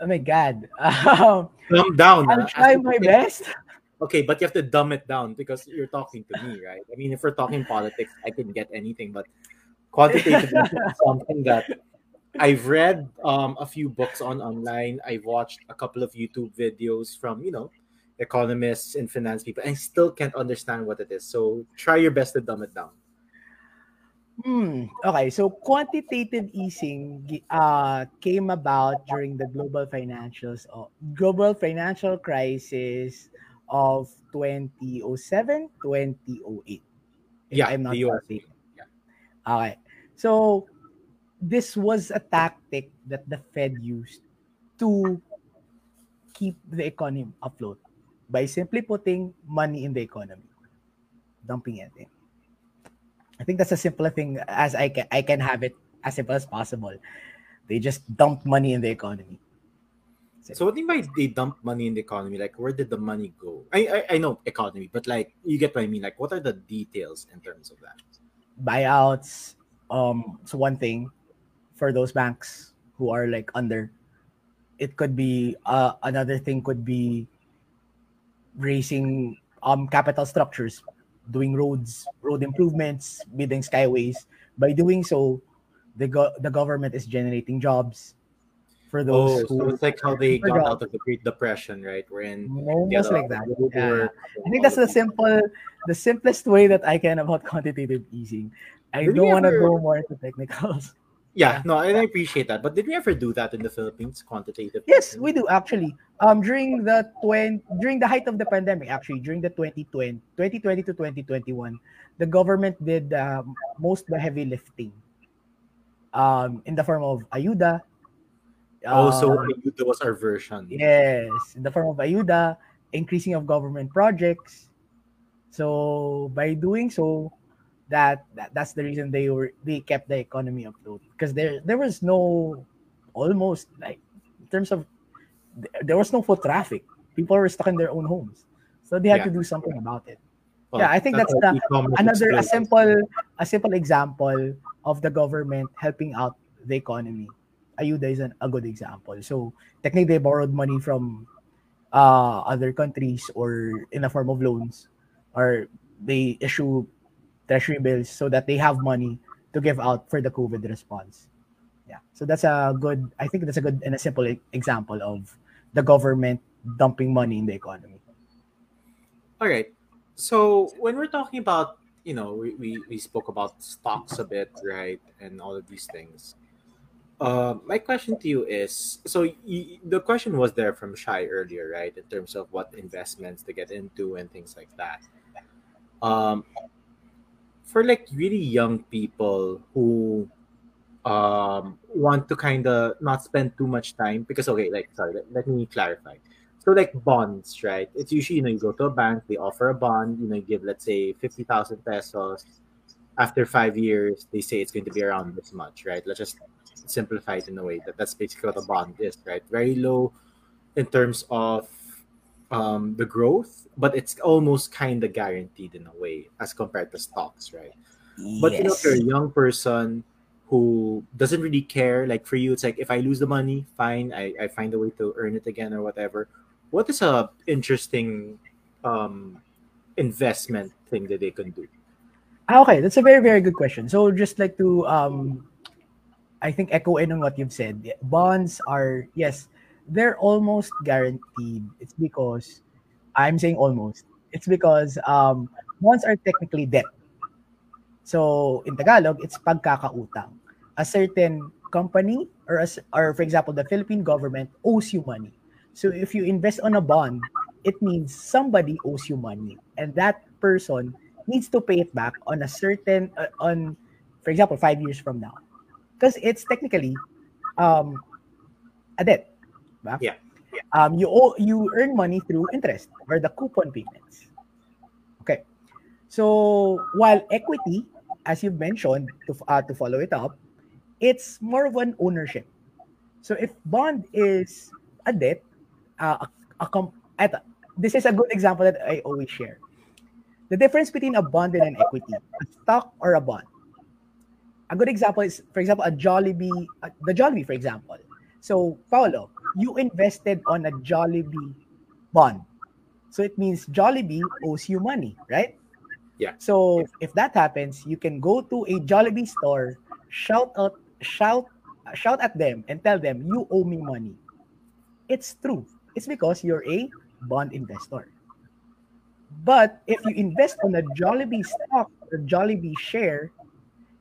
Oh my god. Um, dumb down. I'll try my best. Okay, but you have to dumb it down because you're talking to me, right? I mean, if we're talking politics, I can get anything, but quantitative easing is something that I've read um, a few books on online. I've watched a couple of YouTube videos from you know economists and finance people, and still can't understand what it is. So try your best to dumb it down. Hmm. Okay, so quantitative easing uh, came about during the global financials uh, global financial crisis of 2007, 2008. Yeah, I'm not the. Yeah. Okay. So this was a tactic that the Fed used to keep the economy afloat by simply putting money in the economy, dumping it in. I think that's a simpler thing as I can I can have it as simple as possible. They just dump money in the economy. So what do you mean by they dump money in the economy? Like where did the money go? I, I I know economy, but like you get what I mean. Like what are the details in terms of that? Buyouts. Um, so one thing for those banks who are like under. It could be uh, another thing could be raising um capital structures doing roads, road improvements, building skyways. By doing so, the go- the government is generating jobs for those. Oh, who, so it's like how they got jobs. out of the Great Depression, right? We're in almost like that. Yeah. I think that's the simple, the simplest way that I can about <laughs> quantitative easing. I Did don't want to go more into technicals. Yeah, no, and I appreciate that. But did we ever do that in the Philippines, quantitative? Yes, we do actually. Um, during the 20, during the height of the pandemic, actually, during the 2020, 2020 to 2021, the government did uh, most the heavy lifting. Um, in the form of ayuda. Oh, so um, ayuda was our version. Yes, in the form of ayuda, increasing of government projects. So by doing so, that, that that's the reason they were they kept the economy afloat because there there was no almost like in terms of there was no foot traffic. People were stuck in their own homes, so they had yeah. to do something about it. Well, yeah, I think that's, that's the another a simple a simple example of the government helping out the economy. Ayuda is an, a good example. So technically, they borrowed money from uh, other countries or in the form of loans, or they issue treasury bills so that they have money to give out for the COVID response. Yeah. So that's a good, I think that's a good and a simple example of the government dumping money in the economy. All right. So when we're talking about, you know, we, we, we spoke about stocks a bit, right? And all of these things. Uh, my question to you is so the question was there from Chai earlier, right? In terms of what investments to get into and things like that. Um, for like really young people who um want to kind of not spend too much time because okay like sorry let, let me clarify. So like bonds right? It's usually you know you go to a bank they offer a bond you know you give let's say 50000 pesos. After five years they say it's going to be around this much right? Let's just simplify it in a way that that's basically what a bond is right? Very low in terms of um, the growth but it's almost kind of guaranteed in a way as compared to stocks right but you know if you're a young person who doesn't really care. Like for you, it's like if I lose the money, fine. I, I find a way to earn it again or whatever. What is a interesting um, investment thing that they can do? Ah, okay, that's a very very good question. So just like to um, I think echo in on what you've said. Bonds are yes, they're almost guaranteed. It's because I'm saying almost. It's because um, bonds are technically debt. So in Tagalog, it's pagkakautang. A certain company or as, or for example, the Philippine government owes you money. So if you invest on a bond, it means somebody owes you money, and that person needs to pay it back on a certain uh, on, for example, five years from now, because it's technically um, a debt. Right? Yeah. Um, you you earn money through interest or the coupon payments. Okay. So while equity as you've mentioned, to, uh, to follow it up, it's more of an ownership. So if bond is a debt, uh, a, a comp- at, this is a good example that I always share. The difference between a bond and an equity, a stock or a bond. A good example is, for example, a Jollibee, uh, the Jollibee, for example. So, Paolo, you invested on a Jollibee bond. So it means Jollibee owes you money, right? Yeah. So if that happens, you can go to a Jollibee store, shout out, shout, shout at them, and tell them you owe me money. It's true. It's because you're a bond investor. But if you invest on a Jollibee stock or Jollibee share,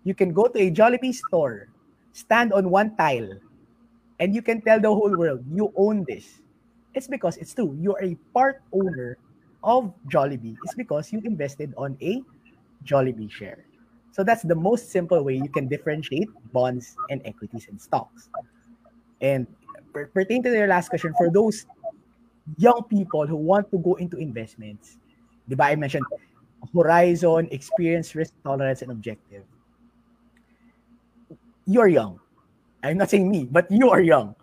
you can go to a Jollibee store, stand on one tile, and you can tell the whole world you own this. It's because it's true. You're a part owner of Jollibee It's because you invested on a Jollibee share. So that's the most simple way you can differentiate bonds and equities and stocks. And per- pertain to your last question, for those young people who want to go into investments, ba I mentioned horizon, experience, risk tolerance, and objective. You're young. I'm not saying me, but you are young.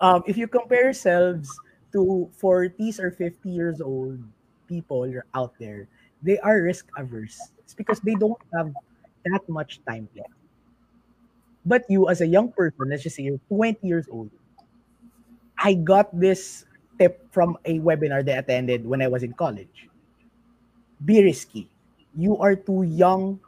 Um, if you compare yourselves to 40s or 50 years old people out there, they are risk averse. It's because they don't have that much time left. But you, as a young person, let's just say you're 20 years old, I got this tip from a webinar they attended when I was in college. Be risky. You are too young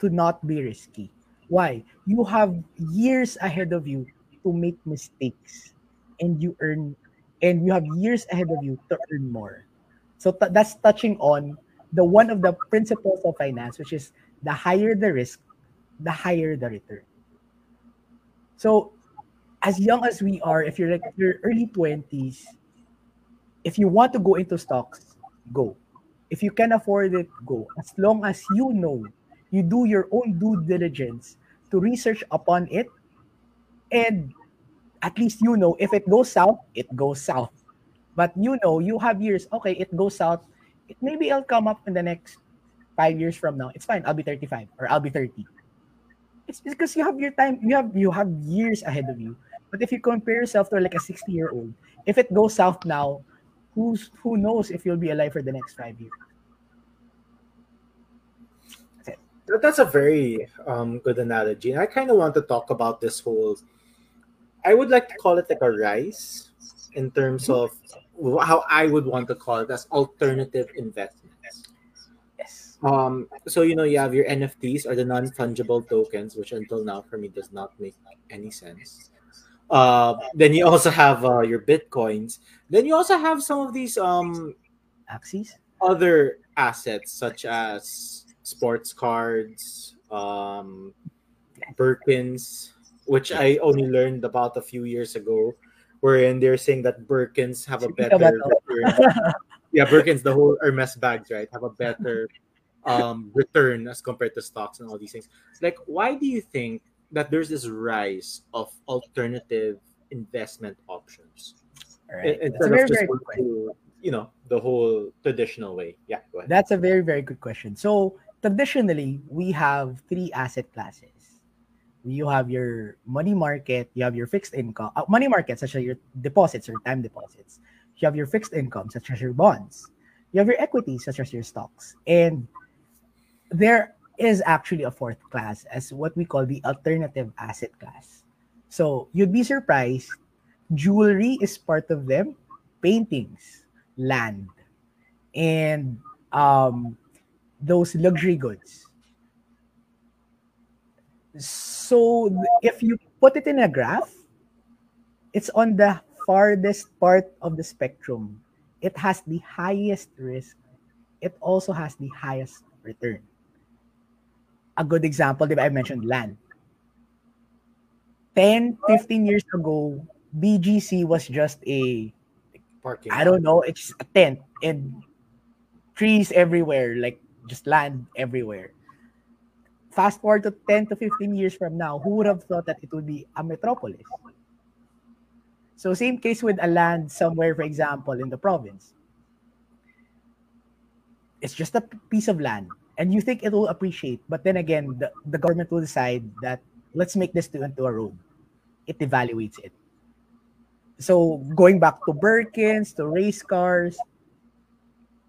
to not be risky. Why? You have years ahead of you to make mistakes and you earn and you have years ahead of you to earn more. So that's touching on the one of the principles of finance, which is the higher the risk, the higher the return. So as young as we are, if you're like your early 20s, if you want to go into stocks, go. If you can afford it, go. As long as you know, you do your own due diligence to research upon it, and at least you know if it goes south, it goes south. But you know, you have years. Okay, it goes south. It, maybe I'll come up in the next five years from now. It's fine. I'll be 35 or I'll be 30. It's because you have your time. You have you have years ahead of you. But if you compare yourself to like a 60 year old, if it goes south now, who's who knows if you'll be alive for the next five years? That's, a very um, good analogy. I kind of want to talk about this whole. I would like to call it like a rise in terms of how I would want to call it as alternative investments. Yes. Um, so you know you have your NFTs or the non-fungible tokens, which until now for me does not make any sense. Uh, then you also have uh, your bitcoins. Then you also have some of these um Axes. other assets such as sports cards, um, Birkins, which I only learned about a few years ago wherein they're saying that Birkins have a <laughs> better return. yeah, Birkins, the whole Hermes bags, right, have a better um, return as compared to stocks and all these things. Like, why do you think that there's this rise of alternative investment options. All right. In- Instead very, of just very to, you know, the whole traditional way. Yeah, go ahead. That's a very, very good question. So traditionally, we have three asset classes. You have your money market, you have your fixed income, uh, money market, such as your deposits or time deposits. You have your fixed income, such as your bonds. You have your equities, such as your stocks. And there is actually a fourth class as what we call the alternative asset class. So you'd be surprised, jewelry is part of them, paintings, land, and um, those luxury goods. So if you put it in a graph, it's on the farthest part of the spectrum. It has the highest risk. It also has the highest return. A good example, di I mentioned land. 10, 15 years ago, BGC was just a Parking. I don't know, it's a tent and trees everywhere, like just land everywhere. Fast forward to 10 to 15 years from now, who would have thought that it would be a metropolis? So same case with a land somewhere, for example, in the province. It's just a piece of land, and you think it will appreciate, but then again, the, the government will decide that let's make this to, into a road. It evaluates it. So going back to Birkins, to race cars,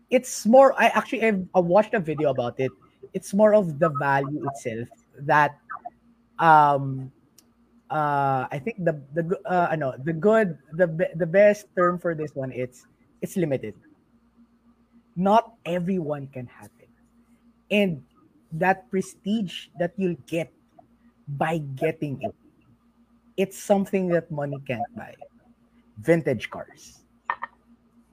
it's more. I actually I've, I watched a video about it. It's more of the value itself that um uh I think the the uh ano, the good the the best term for this one it's it's limited. Not everyone can have it. And that prestige that you'll get by getting it it's something that money can't buy. Vintage cars.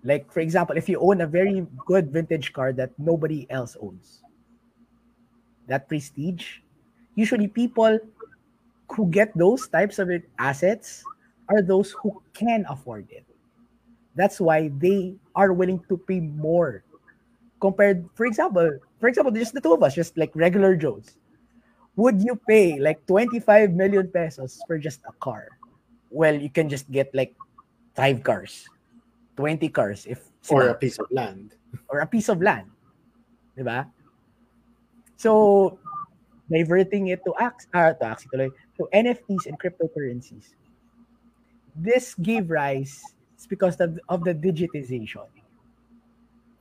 Like for example, if you own a very good vintage car that nobody else owns, that prestige, usually people who get those types of assets are those who can afford it. That's why they are willing to pay more compared, for example, for example, just the two of us, just like regular Joes. Would you pay like 25 million pesos for just a car? Well, you can just get like five cars, 20 cars if or a piece of land. or a piece of land. Diba? So, diverting it to Ax, uh, to tuloy, to NFTs and cryptocurrencies. This gave rise it's because of, of the digitization.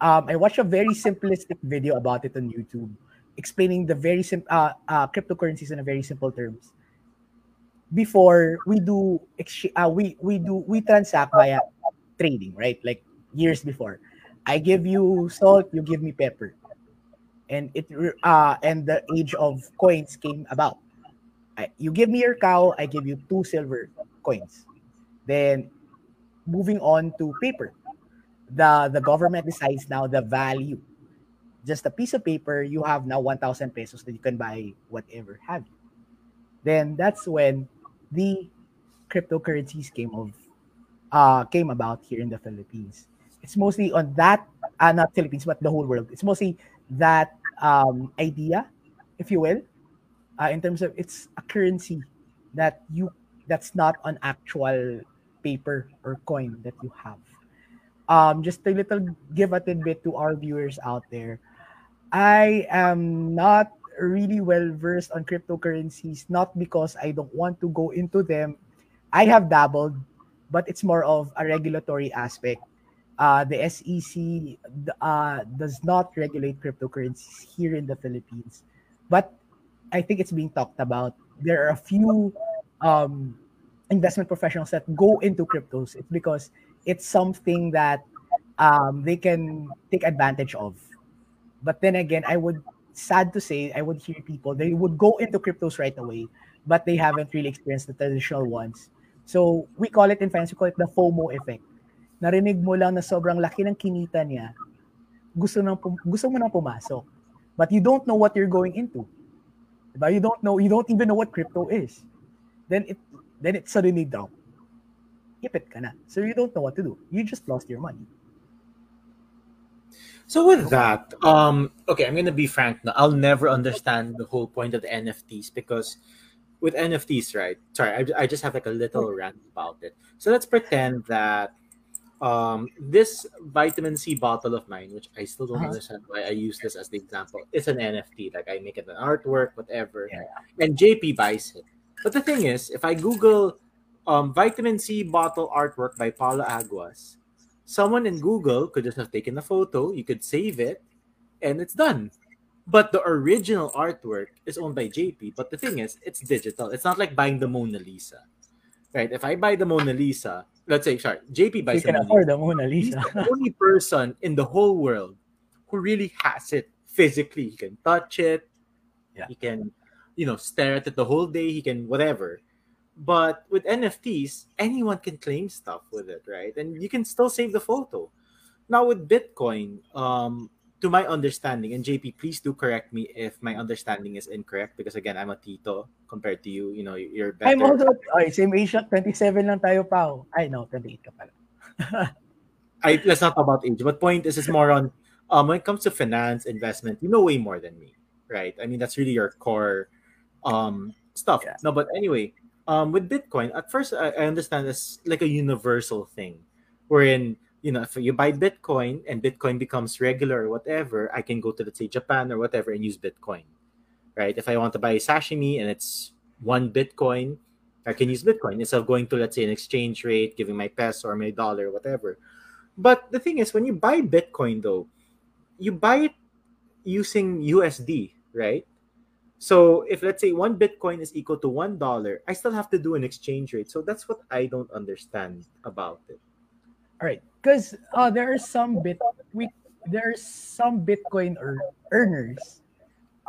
Um, I watched a very simplistic video about it on YouTube, explaining the very simple uh, uh, cryptocurrencies in a very simple terms. Before we do, uh, we we do we transact via trading, right? Like years before, I give you salt, you give me pepper, and it uh and the age of coins came about. I, you give me your cow, I give you two silver coins. Then moving on to paper, the the government decides now the value. Just a piece of paper, you have now one thousand pesos that you can buy whatever have you. Then that's when the cryptocurrencies came of uh came about here in the Philippines. It's mostly on that uh, not Philippines but the whole world. It's mostly that um idea, if you will, uh, in terms of it's a currency that you that's not an actual paper or coin that you have. Um, just a little give a tidbit to our viewers out there. I am not really well versed on cryptocurrencies, not because I don't want to go into them. I have dabbled, but it's more of a regulatory aspect. Uh, the SEC uh, does not regulate cryptocurrencies here in the Philippines, but I think it's being talked about. There are a few um, investment professionals that go into cryptos. It's because it's something that um, they can take advantage of. But then again, I would sad to say I would hear people they would go into cryptos right away, but they haven't really experienced the traditional ones. So we call it in finance, we call it the FOMO effect. Narinig mo lang na sobrang laki ng kinita niya, gusto nang pum- gusto mo nang pumasok. But you don't know what you're going into. Diba? You don't know, you don't even know what crypto is. Then it then it suddenly drop. Ipit ka na. So you don't know what to do. You just lost your money. So with that, um, okay, I'm gonna be frank now. I'll never understand the whole point of the NFTs because with NFTs, right? Sorry, I, I just have like a little rant about it. So let's pretend that um, this vitamin C bottle of mine, which I still don't uh-huh. understand why I use this as the example, it's an NFT. Like I make it an artwork, whatever, yeah. and JP buys it. But the thing is, if I Google um, vitamin C bottle artwork by Paolo Aguas, someone in Google could just have taken a photo. You could save it, and it's done. But the original artwork is owned by JP. But the thing is, it's digital. It's not like buying the Mona Lisa, right? If I buy the Mona Lisa, let's say, sorry, JP buys you can afford the Mona Lisa. He's the only person in the whole world who really has it physically. He can touch it. Yeah. He can, you know, stare at it the whole day. He can whatever. But with NFTs, anyone can claim stuff with it, right? And you can still save the photo. Now with Bitcoin, um, to my understanding, and JP, please do correct me if my understanding is incorrect because again, I'm a tito compared to you. You know, you're better. I'm also, ay, same age 27 lang tayo pa. I know, 28 ka pala. <laughs> I, let's not talk about age, but point is, is more on um, when it comes to finance, investment, you know way more than me, right? I mean, that's really your core um, stuff. Yeah. No, but anyway, um, with Bitcoin, at first I, I understand it's like a universal thing, wherein you know if you buy Bitcoin and Bitcoin becomes regular or whatever, I can go to let's say Japan or whatever and use Bitcoin, right? If I want to buy sashimi and it's one Bitcoin, I can use Bitcoin instead of going to let's say an exchange rate, giving my peso or my dollar, or whatever. But the thing is, when you buy Bitcoin though, you buy it using USD, right? So if let's say one Bitcoin is equal to one dollar, I still have to do an exchange rate. So that's what I don't understand about it. All right, because uh, there are some bit we there's some Bitcoin or earners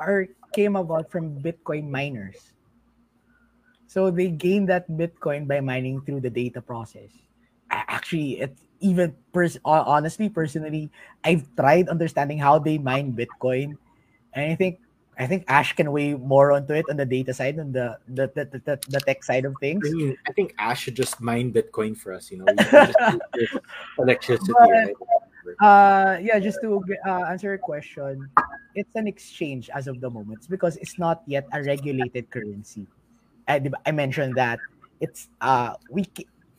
are came about from Bitcoin miners. So they gain that Bitcoin by mining through the data process. Actually, it even pers- honestly, personally, I've tried understanding how they mine Bitcoin, and I think I think Ash can weigh more onto it on the data side and the the, the, the, the tech side of things. I, mean, I think Ash should just mine Bitcoin for us, you know, <laughs> electricity. But, right? Uh, yeah, just to uh, answer your question, it's an exchange as of the moment it's because it's not yet a regulated currency. I, I mentioned that it's uh we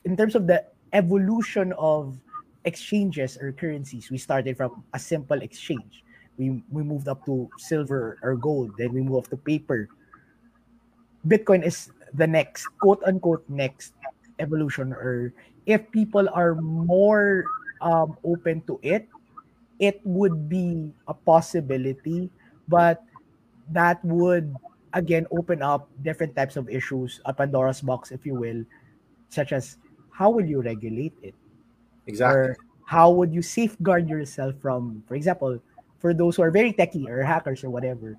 in terms of the evolution of exchanges or currencies, we started from a simple exchange we we moved up to silver or gold then we moved to paper. Bitcoin is the next quote unquote next evolution or if people are more um, open to it it would be a possibility but that would again open up different types of issues a pandora's box if you will such as how will you regulate it? Exactly. or how would you safeguard yourself from for example for those who are very techy or hackers or whatever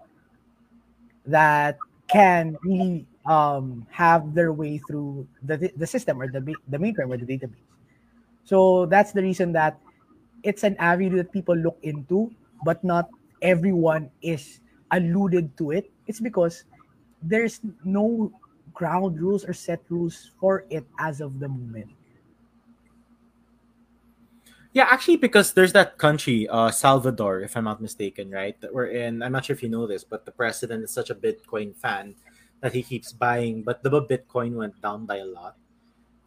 that can really um, have their way through the, the system or the, the mainframe or the database. So that's the reason that it's an avenue that people look into, but not everyone is alluded to it. It's because there's no ground rules or set rules for it as of the moment. Yeah, actually, because there's that country, uh, Salvador, if I'm not mistaken, right? That we're in. I'm not sure if you know this, but the president is such a Bitcoin fan that he keeps buying. But the Bitcoin went down by a lot,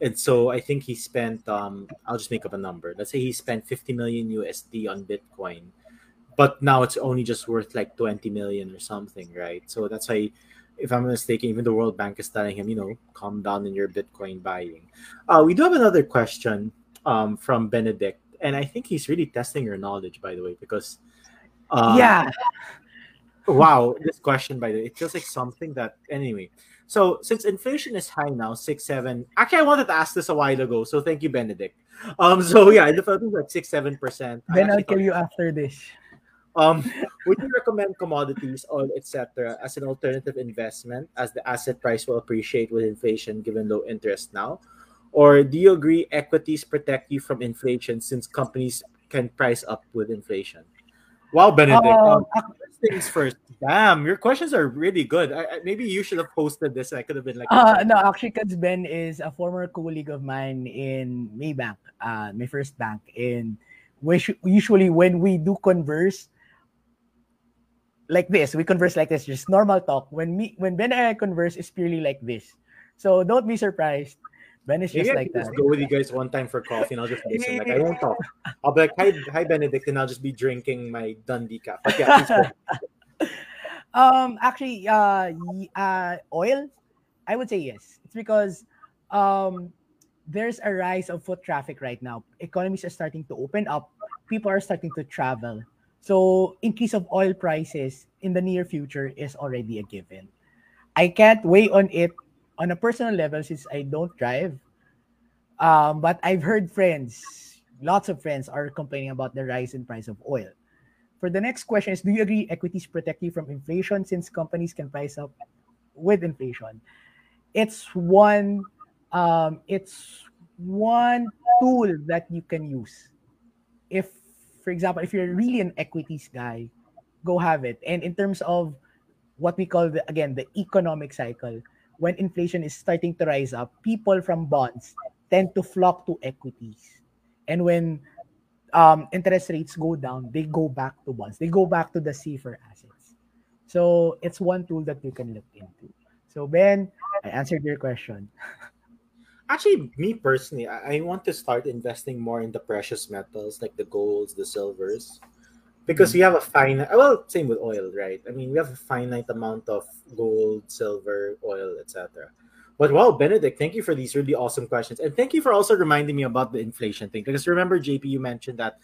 and so I think he spent. Um, I'll just make up a number. Let's say he spent 50 million USD on Bitcoin, but now it's only just worth like 20 million or something, right? So that's why if I'm mistaken, even the World Bank is telling him, you know, calm down in your Bitcoin buying. Uh, we do have another question um, from Benedict and I think he's really testing your knowledge, by the way, because uh, yeah. Wow, this question, by the way, it feels like something that anyway. So since inflation is high now, six seven. Actually, I wanted to ask this a while ago, so thank you, Benedict. Um, so yeah, in the Philippines, like six seven percent. Then I'll kill you after this. Um, would you recommend commodities, oil, etc., as an alternative investment, as the asset price will appreciate with inflation given low interest now? Or do you agree equities protect you from inflation since companies can price up with inflation? Wow, Benedict. Um, um, things first. Damn, your questions are really good. I, I, maybe you should have posted this. I could have been like, uh, no, actually, because Ben is a former colleague of mine in Maybank, uh, my first bank. And we usually, when we do converse, like this. We converse like this, just normal talk. When me when Ben and I converse, is purely like this. So don't be surprised. Ben is just Maybe I like can that. go with you guys one time for coffee and I'll just listen. Like I won't talk. <laughs> I'll be like, hi, hi Benedict, and I'll just be drinking my Dundee cup. But yeah, <laughs> um actually uh, uh oil i would say yes it's because um there's a rise of foot traffic right now economies are starting to open up people are starting to travel so increase of oil prices in the near future is already a given i can't weigh on it on a personal level since i don't drive um but i've heard friends lots of friends are complaining about the rise in price of oil. For the next question is do you agree equities protect you from inflation since companies can price up with inflation? It's one um it's one tool that you can use. If for example if you're really an equities guy go have it. And in terms of what we call the again the economic cycle when inflation is starting to rise up people from bonds tend to flock to equities and when um, interest rates go down, they go back to bonds. They go back to the safer assets. So it's one tool that you can look into. So Ben, I answered your question. <laughs> Actually, me personally, I, I want to start investing more in the precious metals like the golds, the silvers, because mm. we have a finite. Ah, well, same with oil, right? I mean, we have a finite amount of gold, silver, oil, etc. But wow, Benedict, thank you for these really awesome questions, and thank you for also reminding me about the inflation thing. Because remember, JP, you mentioned that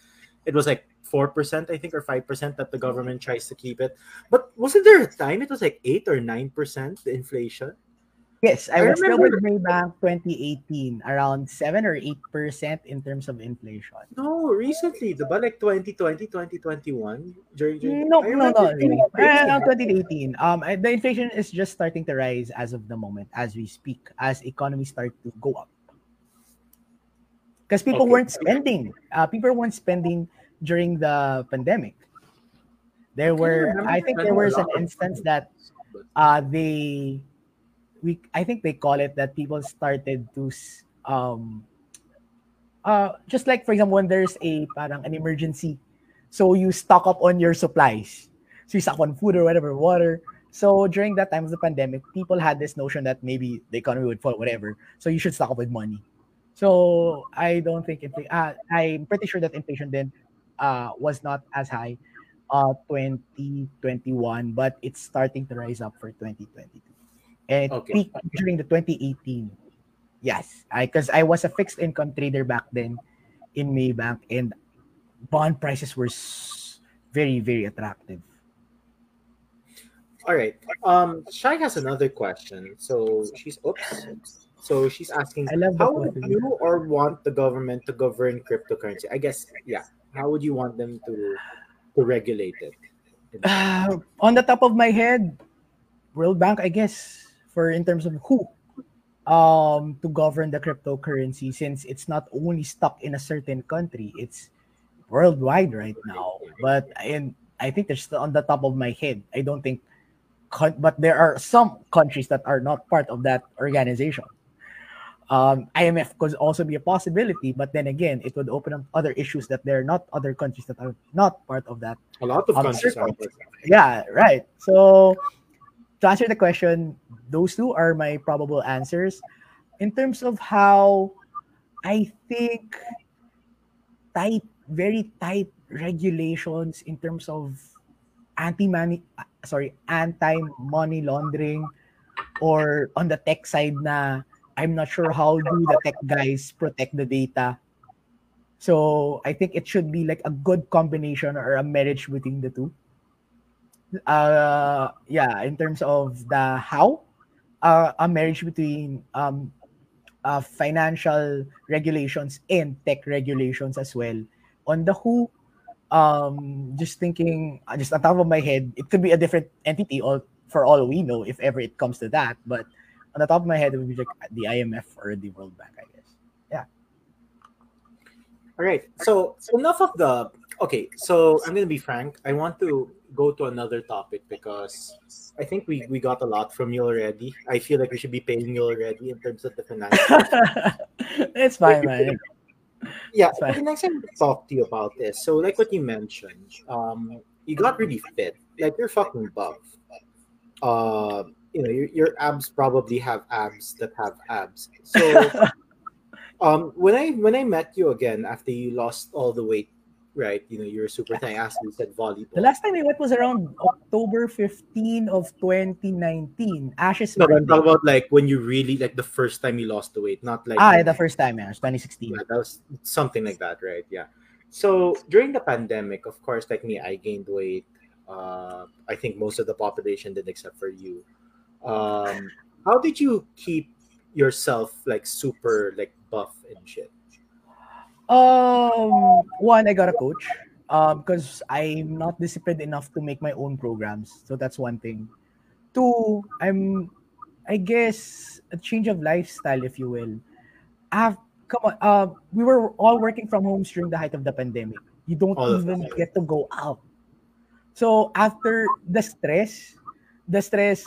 it was like four percent, I think, or five percent that the government tries to keep it. But wasn't there a time it was like eight or nine percent the inflation? Yes, I, I was still with Maybank 2018, around 7 or 8% in terms of inflation. No, recently, the like 2020, 2021 during, during No, no, no. really. crazy. Around 2018. Um, the inflation is just starting to rise as of the moment, as we speak, as economies start to go up. Because people Okay. weren't spending. Uh, people weren't spending during the pandemic. There were, I think, there was an instance that uh, they, we, I think they call it that people started to, um, uh, just like for example, when there's a parang an emergency, so you stock up on your supplies. So you stock on food or whatever, water. So during that time of the pandemic, people had this notion that maybe the economy would fall, whatever. So you should stock up with money. So I don't think inflation. Uh, I'm pretty sure that inflation then uh, was not as high, uh, 2021, but it's starting to rise up for 2022, and it Okay. peaked during the 2018. Yes, because I was a fixed income trader back then in Maybank, and bond prices were very very attractive. All right. Um, Chai has another question. So she's oops. So she's asking, I how would you or want the government to govern cryptocurrency? I guess, yeah. How would you want them to to regulate it? Uh, <sighs> on the top of my head, World Bank, I guess, for in terms of who um to govern the cryptocurrency since it's not only stuck in a certain country, it's worldwide right now. But and I think there's on the top of my head. I don't think but there are some countries that are not part of that organization. Um, IMF could also be a possibility, but then again, it would open up other issues that there are not other countries that are not part of that A lot of countries are. yeah, right. So to answer the question, those two are my probable answers. In terms of how I think tight, very tight regulations in terms of anti-money, sorry, anti-money laundering or on the tech side na I'm not sure how do the tech guys protect the data. So I think it should be like a good combination or a marriage between the two. Uh, yeah, in terms of the how, uh, a marriage between um, uh, financial regulations and tech regulations as well. On the who, um, just thinking, uh, just on top of my head, it could be a different entity, all for all we know, if ever it comes to that. But on the top of my head, it would be like the IMF or the World Bank, I guess. Yeah. All right. So enough of the. Okay. So I'm gonna be frank. I want to go to another topic because I think we we got a lot from you already. I feel like we should be paying you already in terms of the finance. <laughs> it's fine, man. yeah. It's fine. Next time to talk to you about this. So like what you mentioned, um, you got really fit. Like you're fucking buff. Uh, you know, your, your abs probably have abs that have abs. So, <laughs> um, when I when I met you again after you lost all the weight, right? You know, you're a super. As you said, volleyball. The last time I went was around October 15 of 2019. Ashes. No, I'm talking about like when you really like the first time you lost the weight, not like ah, the first time, yeah, 2016. Yeah, that was something like that, right? Yeah. So during the pandemic, of course, like me, I gained weight. Uh, I think most of the population did, except for you. Um, how did you keep yourself like super like buff and shit? Um, one, I got a coach. Um, because I'm not disciplined enough to make my own programs, so that's one thing. Two, I'm, I guess, a change of lifestyle, if you will. I've come on. Uh, we were all working from home during the height of the pandemic. You don't all even get to go out. So after the stress, the stress,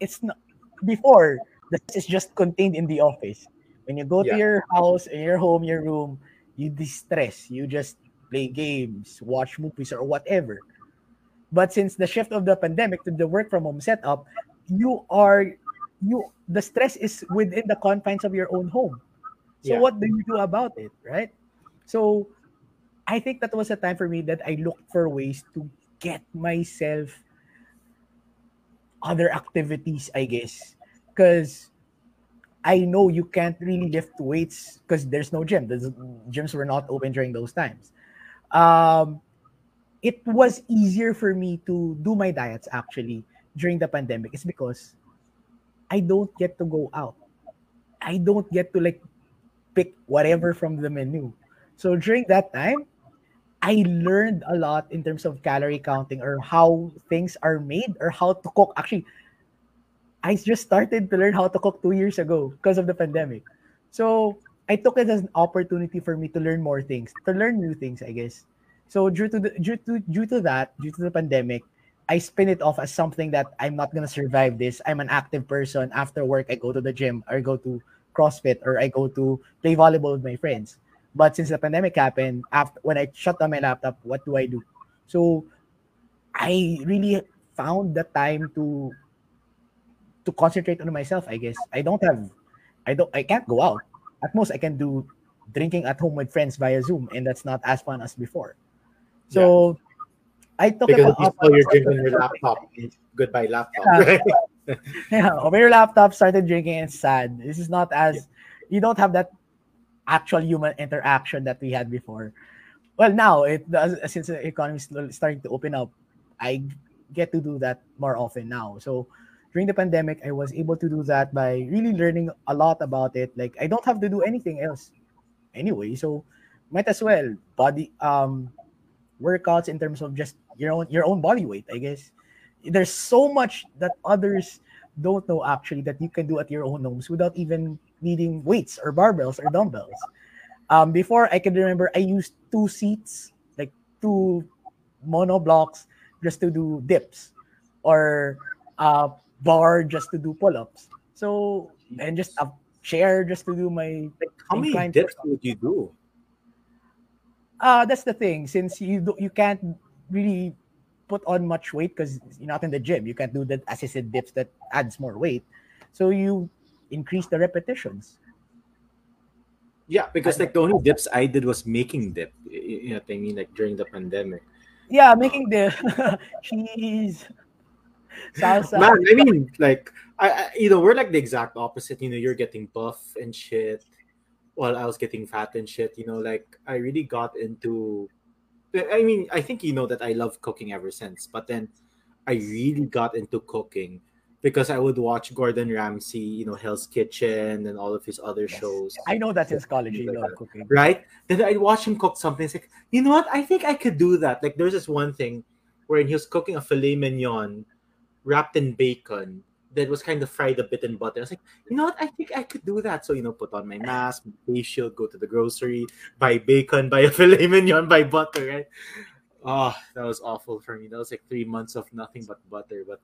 it's not before the stress is just contained in the office. When you go yeah. to your house, in your home, your room, you distress. You just play games, watch movies, or whatever. But since the shift of the pandemic to the work from home setup, you are you the stress is within the confines of your own home. So yeah. what do you do about it, right? So I think that was a time for me that I looked for ways to get myself other activities, I guess. Because I know you can't really lift weights because there's no gym. The gyms were not open during those times. Um, it was easier for me to do my diets actually during the pandemic. It's because I don't get to go out. I don't get to like pick whatever from the menu. So during that time, I learned a lot in terms of calorie counting or how things are made or how to cook. Actually, I just started to learn how to cook two years ago because of the pandemic. So I took it as an opportunity for me to learn more things, to learn new things, I guess. So due to the due to due to that, due to the pandemic, I spin it off as something that I'm not gonna survive this. I'm an active person. After work, I go to the gym or I go to CrossFit or I go to play volleyball with my friends. But since the pandemic happened, after when I shut down my laptop, what do I do? So I really found the time to to concentrate on myself i guess. I don't have i don't i can't go out. At most i can do drinking at home with friends via zoom and that's not as fun as before. So yeah. i took because it up you're drinking your laptop. Goodbye laptop. Yeah, <laughs> yeah over your laptop started drinking it's sad. This is not as yeah. you don't have that actual human interaction that we had before. Well now it does since the economy is starting to open up i get to do that more often now. So during the pandemic, I was able to do that by really learning a lot about it. Like I don't have to do anything else anyway, so might as well body um workouts in terms of just your own your own body weight. I guess there's so much that others don't know actually that you can do at your own homes without even needing weights or barbells or dumbbells. Um, before I can remember, I used two seats, like two mono blocks, just to do dips, or uh, bar just to do pull-ups. So and just a chair just to do my. Like, how many dips would you do? Uh that's the thing. Since you do, you can't really put on much weight because you're not in the gym. You can't do the assisted dips that adds more weight. So you increase the repetitions. Yeah, because like the only dips I did was making dip. You know what I mean? Like during the pandemic. Yeah, making dip. <laughs> cheese. Salsa. Man, I mean, like, I, I, you know, we're like the exact opposite. You know, you're getting buff and shit, while I was getting fat and shit. You know, like I really got into. I mean, I think you know that I love cooking ever since, but then I really got into cooking because I would watch Gordon Ramsay, you know, Hell's Kitchen and all of his other yes. shows. I know that his college, you love cooking. Right? Then I'd watch him cook something. It's like, you know what? I think I could do that. Like, there's this one thing where he was cooking a filet mignon wrapped in bacon that was kind of fried a bit in butter. I was like, you know what? I think I could do that. So, you know, put on my mask, my face go to the grocery, buy bacon, <laughs> buy a filet mignon, buy butter, right? Oh, that was awful for me. That was like three months of nothing but butter. But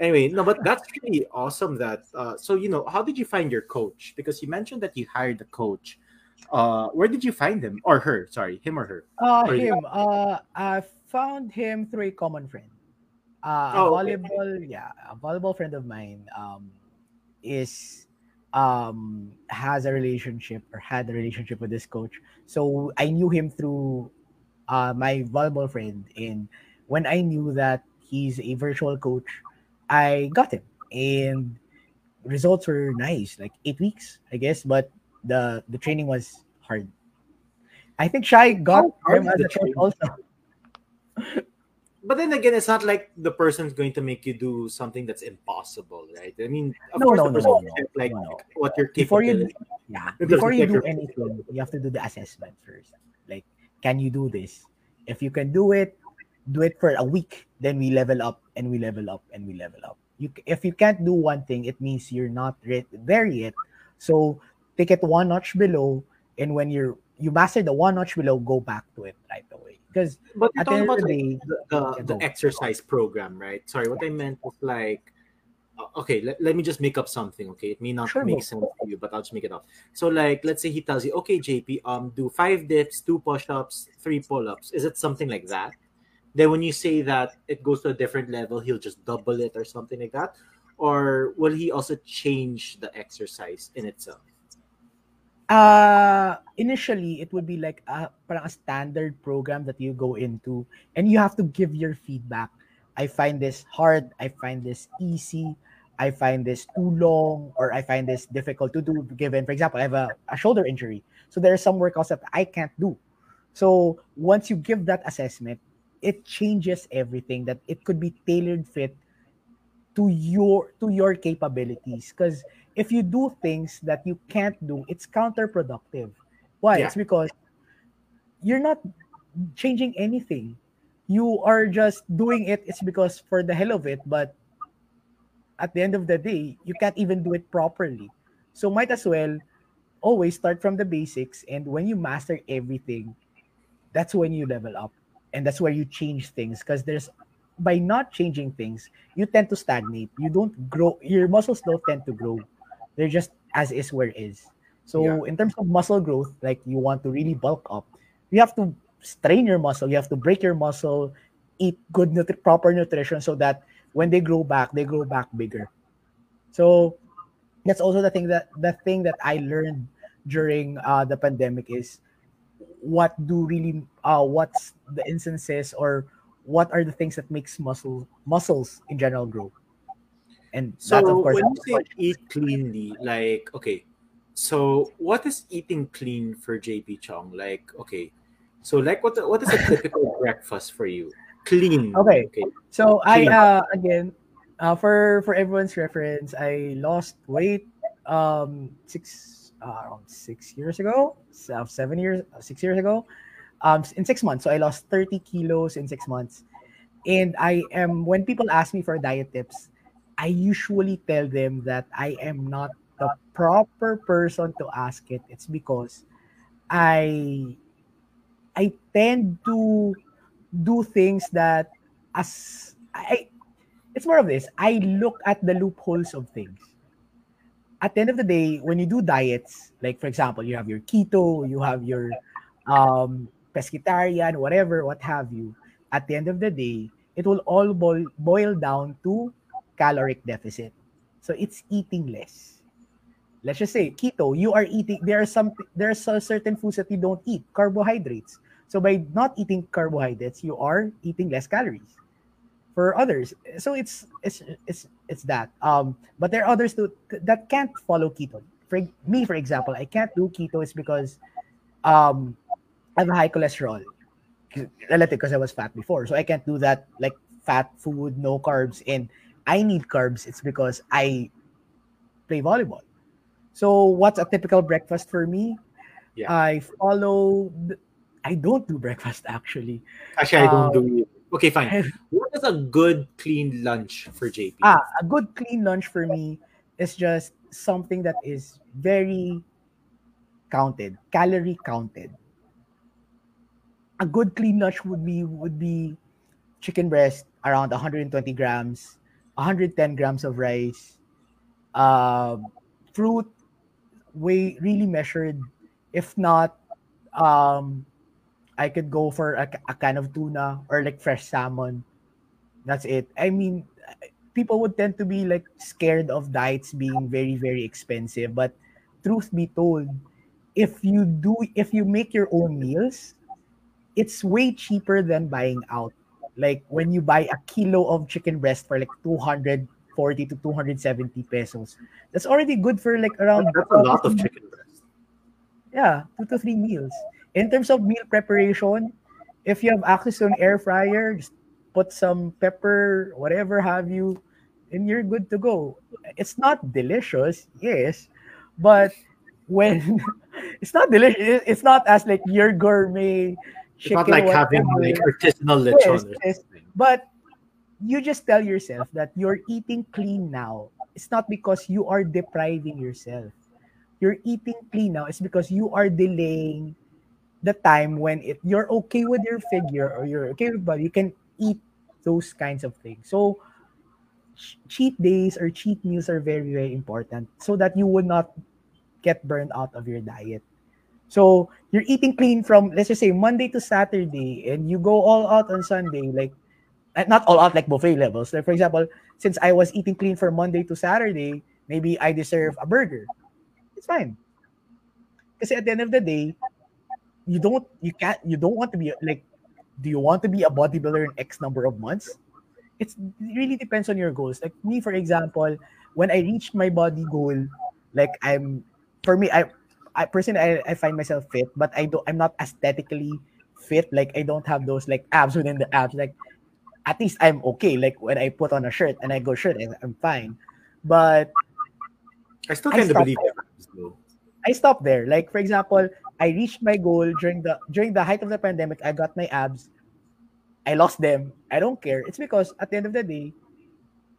anyway, no, but that's really awesome that uh so you know, how did you find your coach? Because you mentioned that you hired a coach. Uh, where did you find him or her? Sorry, him or her? Uh, Or you- him. Uh, I found him through a common friend. Uh, Oh, a okay. volleyball, yeah, a volleyball friend of mine um, is um has a relationship or had a relationship with this coach. So I knew him through uh my volleyball friend, and when I knew that he's a virtual coach, I got him, and results were nice, like eight weeks, I guess, but the the training was hard. I think Chai got him as a coach also. But then again, it's not like the person's going to make you do something that's impossible, right? I mean, of No, course, no, the no, person no, like what your Before you, yeah, before you do <laughs> anything, you have to do the assessment first. Like, can you do this? If you can do it, do it for a week. Then we level up and we level up and we level up. You, if you can't do one thing, it means you're not re- there yet. So take it one notch below, and when you're you master the one notch below, go back to it right away. Because But you're talking about the day, the, the, the exercise program, right? Sorry, what I meant was like, okay, let, let me just make up something, okay? It may not Sure, make sense to you, but I'll just make it up. So, like, let's say he tells you, okay, JP, um, do five dips, two push ups, three pull ups. Is it something like that? Then, when you say that it goes to a different level, he'll just double it or something like that? Or will he also change the exercise in itself? Uh initially it would be like a parang a standard program that you go into and you have to give your feedback. I find this hard i find this easy i find this too long or i find this difficult to do given for example i have a, a shoulder injury. So there are some workouts that i can't do. So once you give that assessment it changes everything that it could be tailored fit to your to your capabilities. Because if you do things that you can't do it's counterproductive. Why? Yeah. it's because you're not changing anything. You are just doing it it's because for the hell of it but at the end of the day you can't even do it properly. So might as well always start from the basics and when you master everything that's when you level up and that's where you change things because there's by not changing things you tend to stagnate. You don't grow your muscles don't tend to grow they're just as is where is. So Yeah. in terms of muscle growth like you want to really bulk up you have to strain your muscle you have to break your muscle eat good nutri- proper nutrition so that when they grow back they grow back bigger. So that's also the thing that the thing that i learned during uh, the pandemic is what do really uh what's the instances or what are the things that makes muscle muscles in general grow and So that of course when you say eat cleanly, like okay, so what is eating clean for JP Chong? Like okay, so like what what is a typical <laughs> breakfast for you? Clean. Okay. Okay. So I uh again uh for for everyone's reference, I lost weight um six uh, around six years ago, so seven years six years ago, um in six months. So I lost thirty kilos in six months, and I am when people ask me for diet tips, I usually tell them that I am not the proper person to ask it. It's because I I tend to do things that as I it's more of this. I look at the loopholes of things. At the end of the day, when you do diets, like for example, you have your keto, you have your um pescatarian, whatever, what have you. At the end of the day, it will all boil, boil down to caloric deficit. So it's eating less. Let's just say keto, you are eating there are some there are certain foods that you don't eat, carbohydrates. So by not eating carbohydrates, you are eating less calories. For others, so it's it's it's it's that. Um, but there are others too that can't follow keto. For me, for example, I can't do keto is because um, I have high cholesterol, relative because I was fat before. So I can't do that like fat food, no carbs, and I need carbs. It's because I play volleyball. So what's a typical breakfast for me? Yeah. I follow. I don't do breakfast actually. Actually, I don't Um, do it. Okay, fine. What is a good clean lunch for JP? ah, a good clean lunch for me is just something that is very counted, calorie counted. A good clean lunch would be would be chicken breast around 120 grams, 110 grams of rice, um, fruit, way really measured, If not, um, I could go for a, a can of tuna or like fresh salmon. That's it. I mean, people would tend to be like scared of diets being very very expensive, but truth be told, if you do if you make your own meals, it's way cheaper than buying out. Like when you buy a kilo of chicken breast for like 240 to 270 pesos. That's already good for like around That's a lot of chicken breast. yeah, two to three meals. In terms of meal preparation, if you have access to an air fryer, just put some pepper, whatever have you, and you're good to go. It's not delicious, yes, but when <laughs> it's not delicious, it's not as like your gourmet It's not like having like artisanal lechon. yes. But you just tell yourself that you're eating clean now. It's not because you are depriving yourself. You're eating clean now. It's because you are delaying the time when it you're okay with your figure or you're okay with body. You can eat those kinds of things. So ch- cheat days or cheat meals are very very important so that you would not get burned out of your diet. So you're eating clean from let's just say Monday to Saturday, and you go all out on Sunday, like not all out like buffet levels. Like for example, since I was eating clean from Monday to Saturday, maybe I deserve a burger. It's fine. Because at the end of the day, you don't you can't you don't want to be like do you want to be a bodybuilder in X number of months? It's it really depends on your goals. Like me, for example, when I reached my body goal, like I'm for me, I I personally I, I find myself fit, but I don't I'm not aesthetically fit. Like I don't have those like abs within the abs. Like at least I'm okay. Like when I put on a shirt and I go shirt, I'm fine. But I still I of believe there. I stopped there. Like for example, I reached my goal during the during the height of the pandemic. I got my abs. I lost them. I don't care. It's because at the end of the day,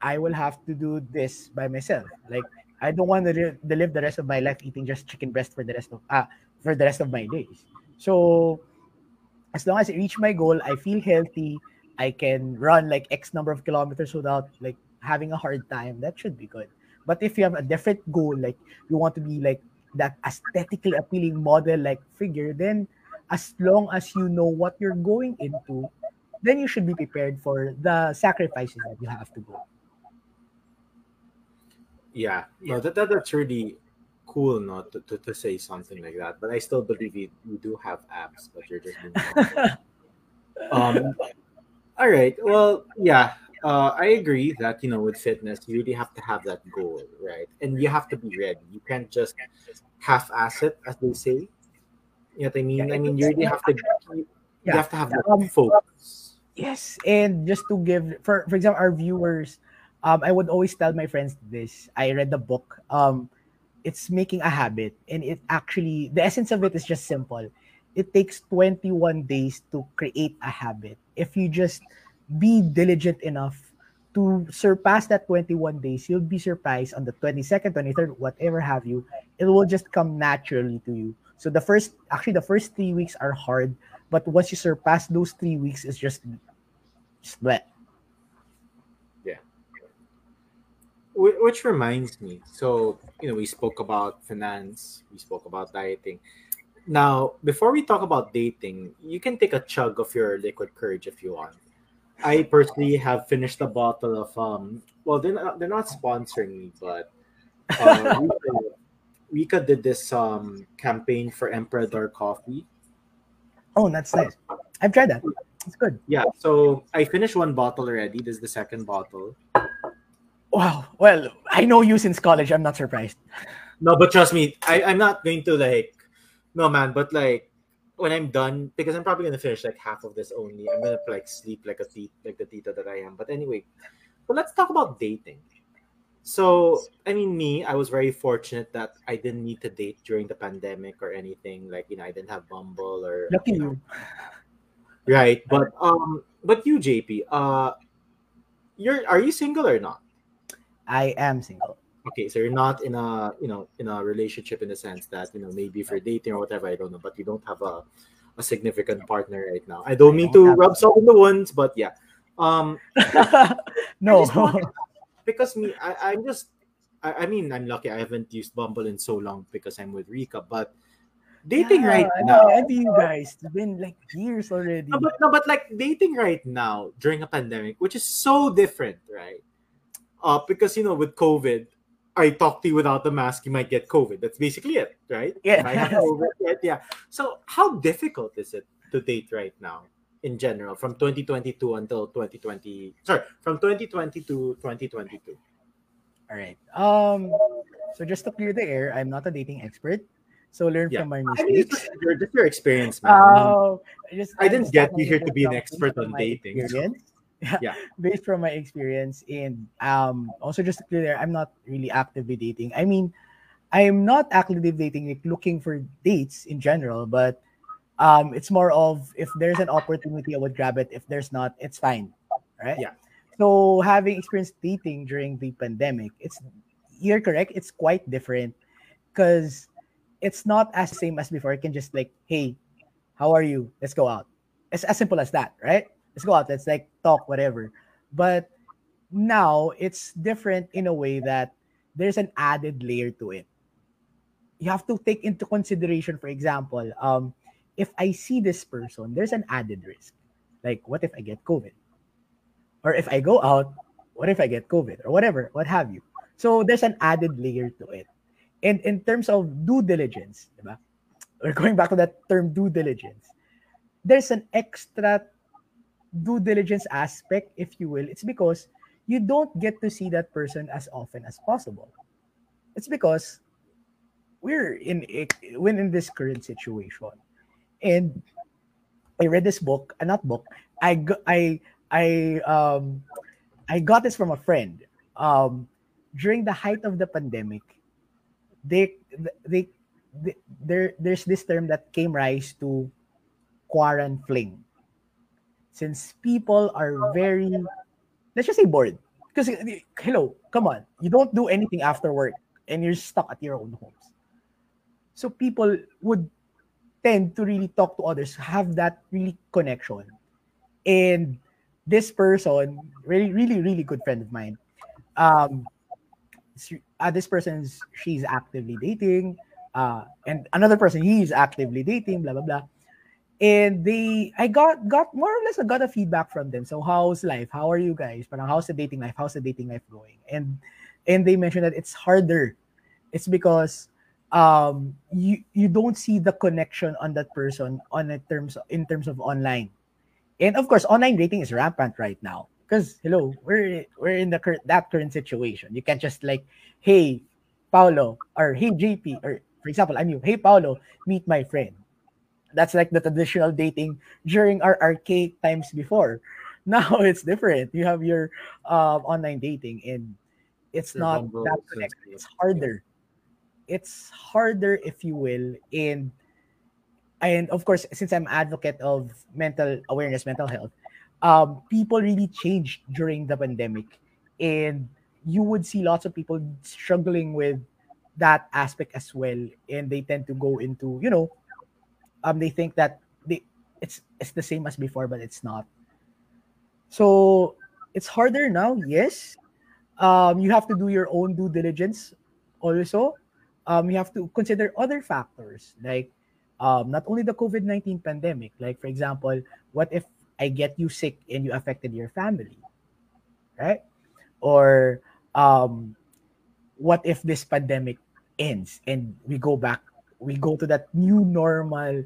I will have to do this by myself. Like I don't want to, re- to live the rest of my life eating just chicken breast for the rest of ah for the rest of my days. So as long as I reach my goal, I feel healthy. I can run like X number of kilometers without like having a hard time. That should be good. But if you have a different goal, like you want to be like that aesthetically appealing model like figure, then as long as you know what you're going into, then you should be prepared for the sacrifices that you have to go. Yeah, no, that, that that's really cool, not to, to, to say something like that. But I still believe you, you do have abs, but you're just <laughs> um. All right. Well, yeah. Uh, I agree that you know with fitness you really have to have that goal, right? And you have to be ready. You can't just half-ass it, as they say. You know what I mean? I mean, you really have to. You Yeah. have to have that Um, focus. Yes, and just to give for for example our viewers, um, I would always tell my friends this. I read the book. Um, it's making a habit, and it actually the essence of it is just simple. It takes 21 days to create a habit. If you just be diligent enough to surpass that 21 days, you'll be surprised on the 22nd, 23rd, whatever have you. It will just come naturally to you. So the first, actually, the first three weeks are hard, but once you surpass those three weeks, it's just sweat. Wh- Which reminds me, so you know, we spoke about finance, we spoke about dieting. Now, before we talk about dating, you can take a chug of your liquid courage if you want. I personally have finished a bottle of um. Well, they're not, they're not sponsoring me, but uh, <laughs> Rika, Rika did this um campaign for Emperador Coffee. Oh, that's nice. I've tried that. It's good. Yeah, so I finished one bottle already. This is the second bottle. Wow. Well, I know you since college. I'm not surprised. No, but trust me, I, I'm not going to like no man, but like when I'm done, because I'm probably gonna finish like half of this only. I'm gonna like sleep like a tea like the tita that I am. But anyway, but let's talk about dating. So I mean me, I was very fortunate that I didn't need to date during the pandemic or anything. Like, you know, I didn't have Bumble or Lucky you know, right. But um but you JP, uh you're are you single or not? I am single. okay so you're not in a you know in a relationship in the sense that you know maybe for dating or whatever i don't know but you don't have a, a significant partner right now i don't I mean don't to rub salt in the wounds but yeah um <laughs> no. Wanted- because me I, i'm just I, I mean i'm lucky i haven't used bumble in so long because i'm with rika but dating Yeah, right I now. know, and you guys, it's been like years already. No, but no, but like dating right now during a pandemic, which is so different, right? Uh, because you know, with COVID, I talk to you without the mask, you might get COVID. That's basically it, right? Yeah. If I have COVID, yeah. So how difficult is it to date right now in general from 2022 until 2020? Sorry, from 2020 to 2022. All right. Um. So just to clear the air, I'm not a dating expert. So learn Yeah. from my I mean, mistakes. just your, just your experience, man. I Uh, I just I didn't just get you here to be an expert on dating, so- Yeah. based from my experience and um also just to clear there, I'm not really actively dating. I mean, I'm not actively dating like looking for dates in general, but um it's more of if there's an opportunity I would grab it. If there's not, it's fine. Right? Yeah. So having experienced dating during the pandemic, it's you're correct, it's quite different because it's not as same as before. I can just like, hey, how are you? Let's go out. It's as simple as that, right? Let's go out. Let's like talk, whatever. But now it's different in a way that there's an added layer to it. You have to take into consideration, for example, um, if I see this person, there's an added risk. Like, what if I get COVID? Or if I go out, what if I get COVID? Or whatever, what have you. So there's an added layer to it. And in terms of due diligence, we're going back to that term due diligence. There's an extra due diligence aspect, if you will. It's because you don't get to see that person as often as possible. It's because we're in when in this current situation, and I read this book, uh, not book. I go- I I um I got this from a friend. Um, during the height of the pandemic, they they, they there there's this term that came rise to quarantine since people are very let's just say bored. Because hello come on. You don't do anything after work and you're stuck at your own homes. So people would tend to really talk to others have that really connection. And this person really really really good friend of mine um uh, this person's she's actively dating uh and another person he's actively dating blah blah blah and they I got got more or less I got a feedback from them. So how's life? How are you guys? Parang how's the dating life? How's the dating life going? And and they mentioned that it's harder. It's because um you you don't see the connection on that person on a terms in terms of online. And of course, online dating is rampant right now. Because hello, we're we're in the current that current situation. You can't just like, hey, Paolo, or hey JP, or for example, I'm you, hey Paolo, meet my friend that's like the traditional dating during our archaic times before. <laughs> Now <laughs> it's different. You have your um, online dating, and it's not that connected. it's- harder. It's harder, if you will, and and of course, since I'm advocate of mental awareness, mental health, um, people really changed during the pandemic, and you would see lots of people struggling with that aspect as well, and they tend to go into you know um they think that they it's it's the same as before but it's not. So it's harder now yes. Um you have to do your own due diligence also. Um you have to consider other factors like um not only the covid-19 pandemic like for example what if i get you sick and you affected your family right? Or um what if this pandemic ends and we go back we go to that new normal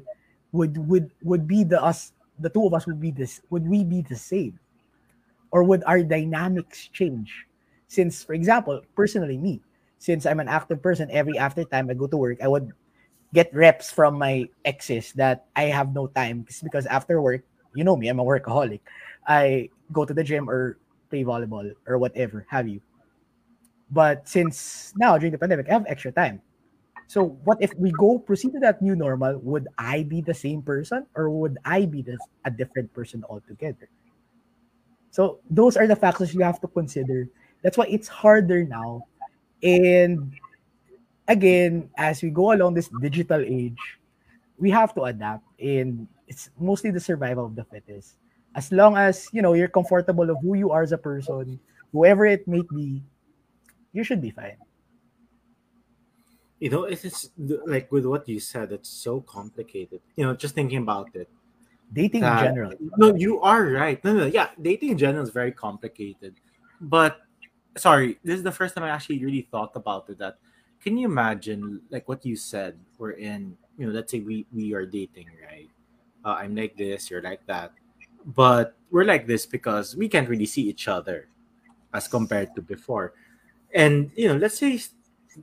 would would would be the us the two of us would be this would we be the same? Or would our dynamics change? Since for example personally me since i'm an active person every after time i go to work i would get reps from my exes that i have no time. Because after work you know me i'm a workaholic. I go to the gym or play volleyball or whatever have you. But since now during the pandemic i have extra time so what if we go proceed to that new normal? Would I be the same person or would I be a different person altogether? So those are the factors you have to consider. That's why it's harder now. And again, as we go along this digital age, we have to adapt. And it's mostly the survival of the fittest. As long as you know you're comfortable of who you are as a person, whoever it may be, you should be fine. You know, it's just, like with what you said, it's so complicated. You know, just thinking about it. Dating that- in general. No, you are right. No, no, yeah, dating in general is very complicated. But sorry, this is the first time I actually really thought about it. That can you imagine, like what you said, we're in, you know, let's say we we are dating, right? Uh, I'm like this, you're like that, but we're like this because we can't really see each other as compared to before. And you know, let's say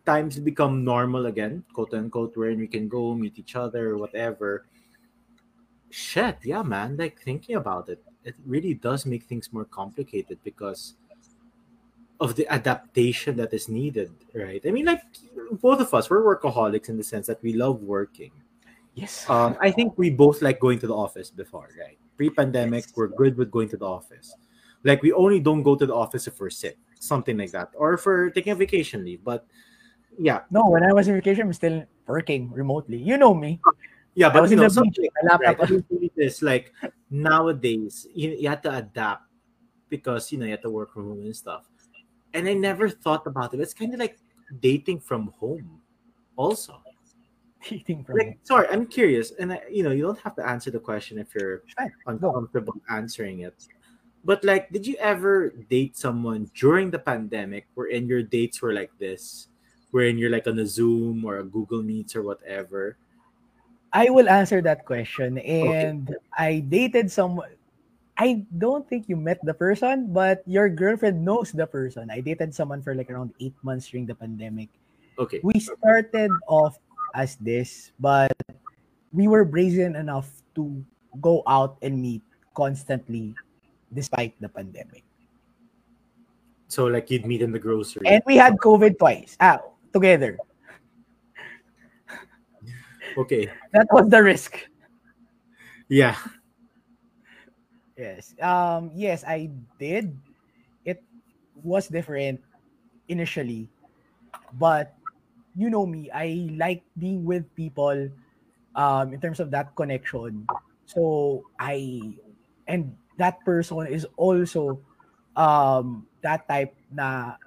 times become normal again, quote unquote, wherein we can go meet each other whatever Shit, yeah, man. Like thinking about it, it really does make things more complicated because of the adaptation that is needed, right? I mean, like both of us, we're workaholics in the sense that we love working. Yes. Um, I think we both like going to the office before, right? Pre-pandemic, Yes. we're good with going to the office. Like we only don't go to the office if we're sick, something like that, or for taking a vacation leave. But yeah, no, when I was in vacation, I'm still working remotely. You know me. yeah, I but was you in know, something right? I like nowadays you, you have to adapt because you know you have to work from home and stuff. And I never thought about it. It's kind of like dating from home, also. <laughs> Dating from Like, sorry, I'm curious, and I, you know, you don't have to answer the question if you're uncomfortable answering it. But like, did you ever date someone during the pandemic, wherein your dates were like this, wherein you're like on a Zoom or a Google Meets or whatever? I will answer that question. And I dated someone. I don't think you met the person, but your girlfriend knows the person. I dated someone for like around eight months during the pandemic. Okay, We started off as this, but we were brazen enough to go out and meet constantly despite the pandemic. so like you'd meet in the grocery. And we had COVID twice. Ah, together. okay, That was the risk. yeah. Yes. Um yes, I did. It was different initially. But you know me, I like being with people um in terms of that connection. So I and that person is also um that type na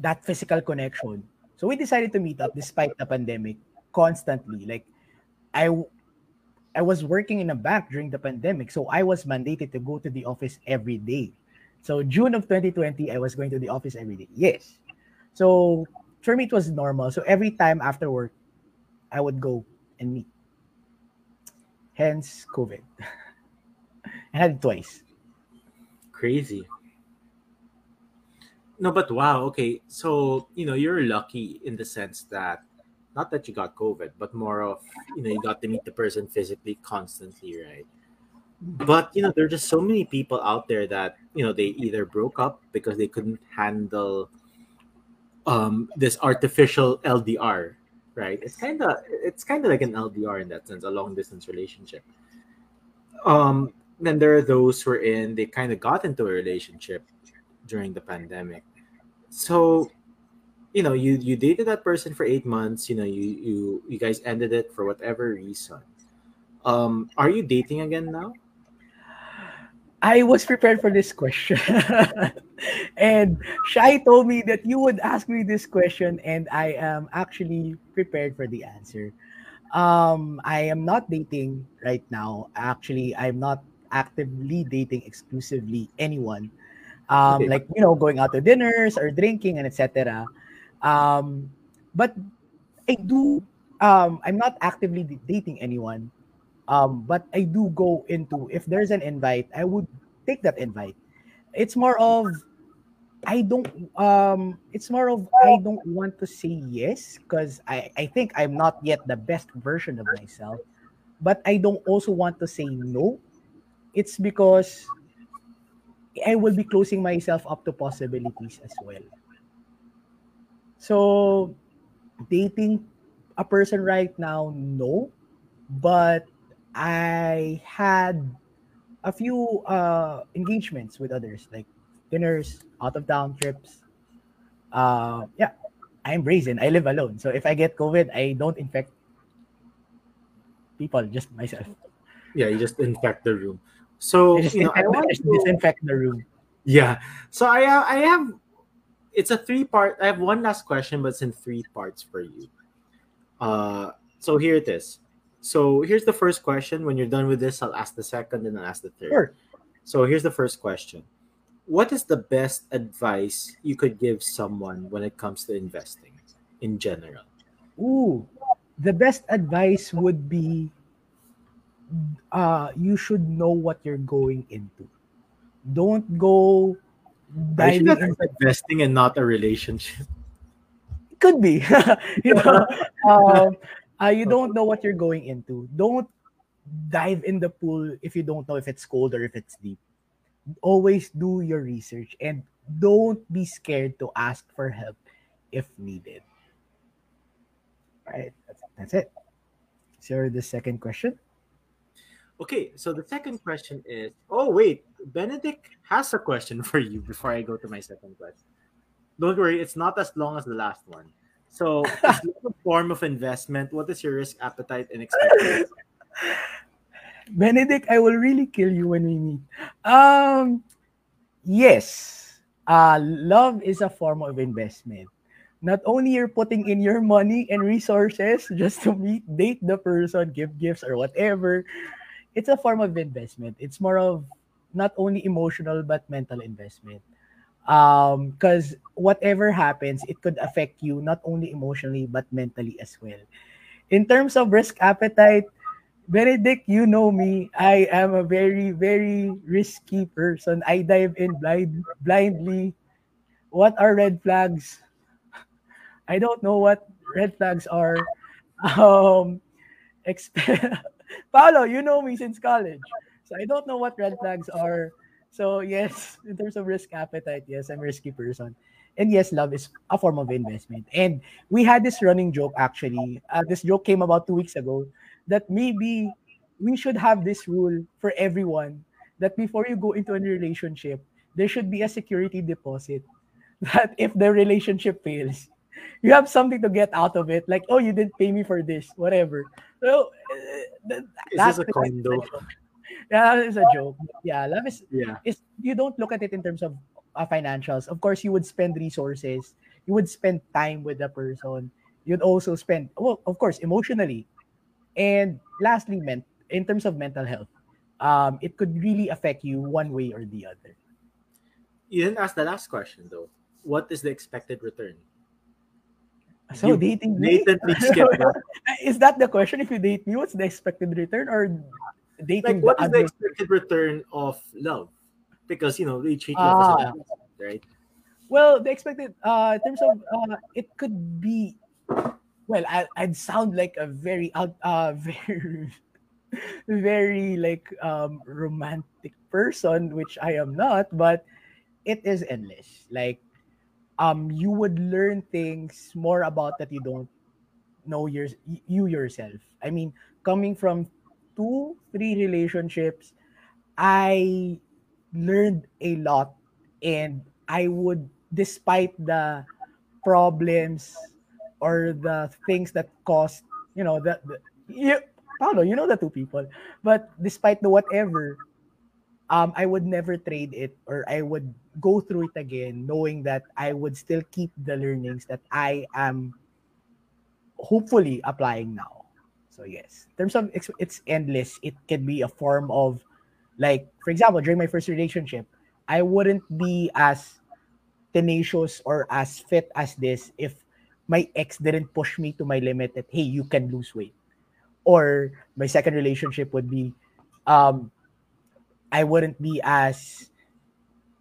that physical connection. So we decided to meet up despite the pandemic constantly. Like I I was working in a bank during the pandemic, so I was mandated to go to the office every day. So June of 2020, I was going to the office every day. Yes. So for me, it was normal. So every time after work, I would go and meet. Hence COVID. <laughs> I had it twice. Crazy. No, but wow. Okay, so you know you're lucky in the sense that not that you got COVID, but more of you know you got to meet the person physically constantly, right? But you know there are just so many people out there that you know they either broke up because they couldn't handle um this artificial LDR, right? It's kind of it's kind of like an LDR in that sense, a long distance relationship. Um, then there are those who are in they kind of got into a relationship during the pandemic. So, you know, you you dated that person for eight months. You know, you you you guys ended it for whatever reason. Um, are you dating again now? I was prepared for this question. <laughs> and Chai told me that you would ask me this question, and I am actually prepared for the answer. Um, I am not dating right now. Actually, I'm not actively dating exclusively anyone. Um, Okay. like you know, going out to dinners or drinking and etc. Um, but I do. Um, I'm not actively dating anyone. Um, but I do go into if there's an invite, I would take that invite. It's more of I don't um it's more of I don't want to say yes because I, I think I'm not yet the best version of myself, but I don't also want to say no. It's because I will be closing myself up to possibilities as well. So dating a person right now, no. But I had a few uh, engagements with others, like dinners, out of town trips. Uh, yeah, I'm brazen. I live alone. So if I get COVID, I don't infect people, just myself. Yeah, you just infect the room. So you know, I want to, disinfect the room. yeah. So I have, I have it's a three part. I have one last question, but it's in three parts for you. Uh, so here it is. So here's the first question. When you're done with this, I'll ask the second and then ask the third. Sure. So here's the first question. What is the best advice you could give someone when it comes to investing in general? Ooh, the best advice would be uh you should know what you're going into. Don't go diving into investing and not a relationship. could be. <laughs> You know <laughs> um, uh, you don't know what you're going into. Don't dive in the pool if you don't know if it's cold or if it's deep. Always do your research and don't be scared to ask for help if needed. Right that's, that's it. So the second question Okay, so the second question is oh, wait, Benedict has a question for you before I go to my second question. Don't worry, it's not as long as the last one. So, <laughs> is love a form of investment? What is your risk appetite and expectations? benedict i will really kill you when we meet um yes uh love is a form of investment not only you're putting in your money and resources just to meet date the person give gifts or whatever it's a form of investment. It's more of not only emotional but mental investment. Um because whatever happens it could affect you not only emotionally but mentally as well. In terms of risk appetite benedict you know me. I am a very very risky person. I dive in blind blindly. What are red flags? <laughs> I don't know what red flags are. <laughs> Um exp- <laughs> <laughs> Paolo, you know me since college. So I don't know what red flags are. So yes, in terms of risk appetite, yes, I'm a risky person. And yes, love is a form of investment. And we had this running joke actually. Uh, this joke came about two weeks ago that maybe we should have this rule for everyone that before you go into a relationship, there should be a security deposit. <laughs> That if the relationship fails, you have something to get out of it. Like, oh, you didn't pay me for this, whatever. So, uh, th- Is that's this a the- condo? yeah, that is a joke. Yeah, love is Yeah. is you don't look at it in terms of uh, financials. Of course, you would spend resources, you would spend time with the person. You'd also spend well, of course, emotionally, and lastly, ment in terms of mental health. Um, it could really affect you one way or the other. You didn't ask the last question though. What is the expected return? So You dating Blatantly <laughs> skip is that the question? If you date me, what's the expected return or dating Like, what the is the expected return of love? Because you know they treat love Ah. as an investment, right? Well, the expected uh in terms of uh it could be well, I, I'd sound like a very out <laughs> uh very very like um romantic person, which I am not, but it is endless. Like um you would learn things more about that you don't know your, you yourself. I mean, coming from two, three relationships, I learned a lot and I would despite the problems or the things that caused, you know, that, you, Paolo, you know the two people. But despite the whatever, um, I would never trade it or I would go through it again, knowing that I would still keep the learnings that I am hopefully applying now. So yes, in terms of it's, endless. It can be a form of like, for example, during my first relationship, I wouldn't be as tenacious or as fit as this if my ex didn't push me to my limit that hey, you can lose weight. Or my second relationship would be um I wouldn't be as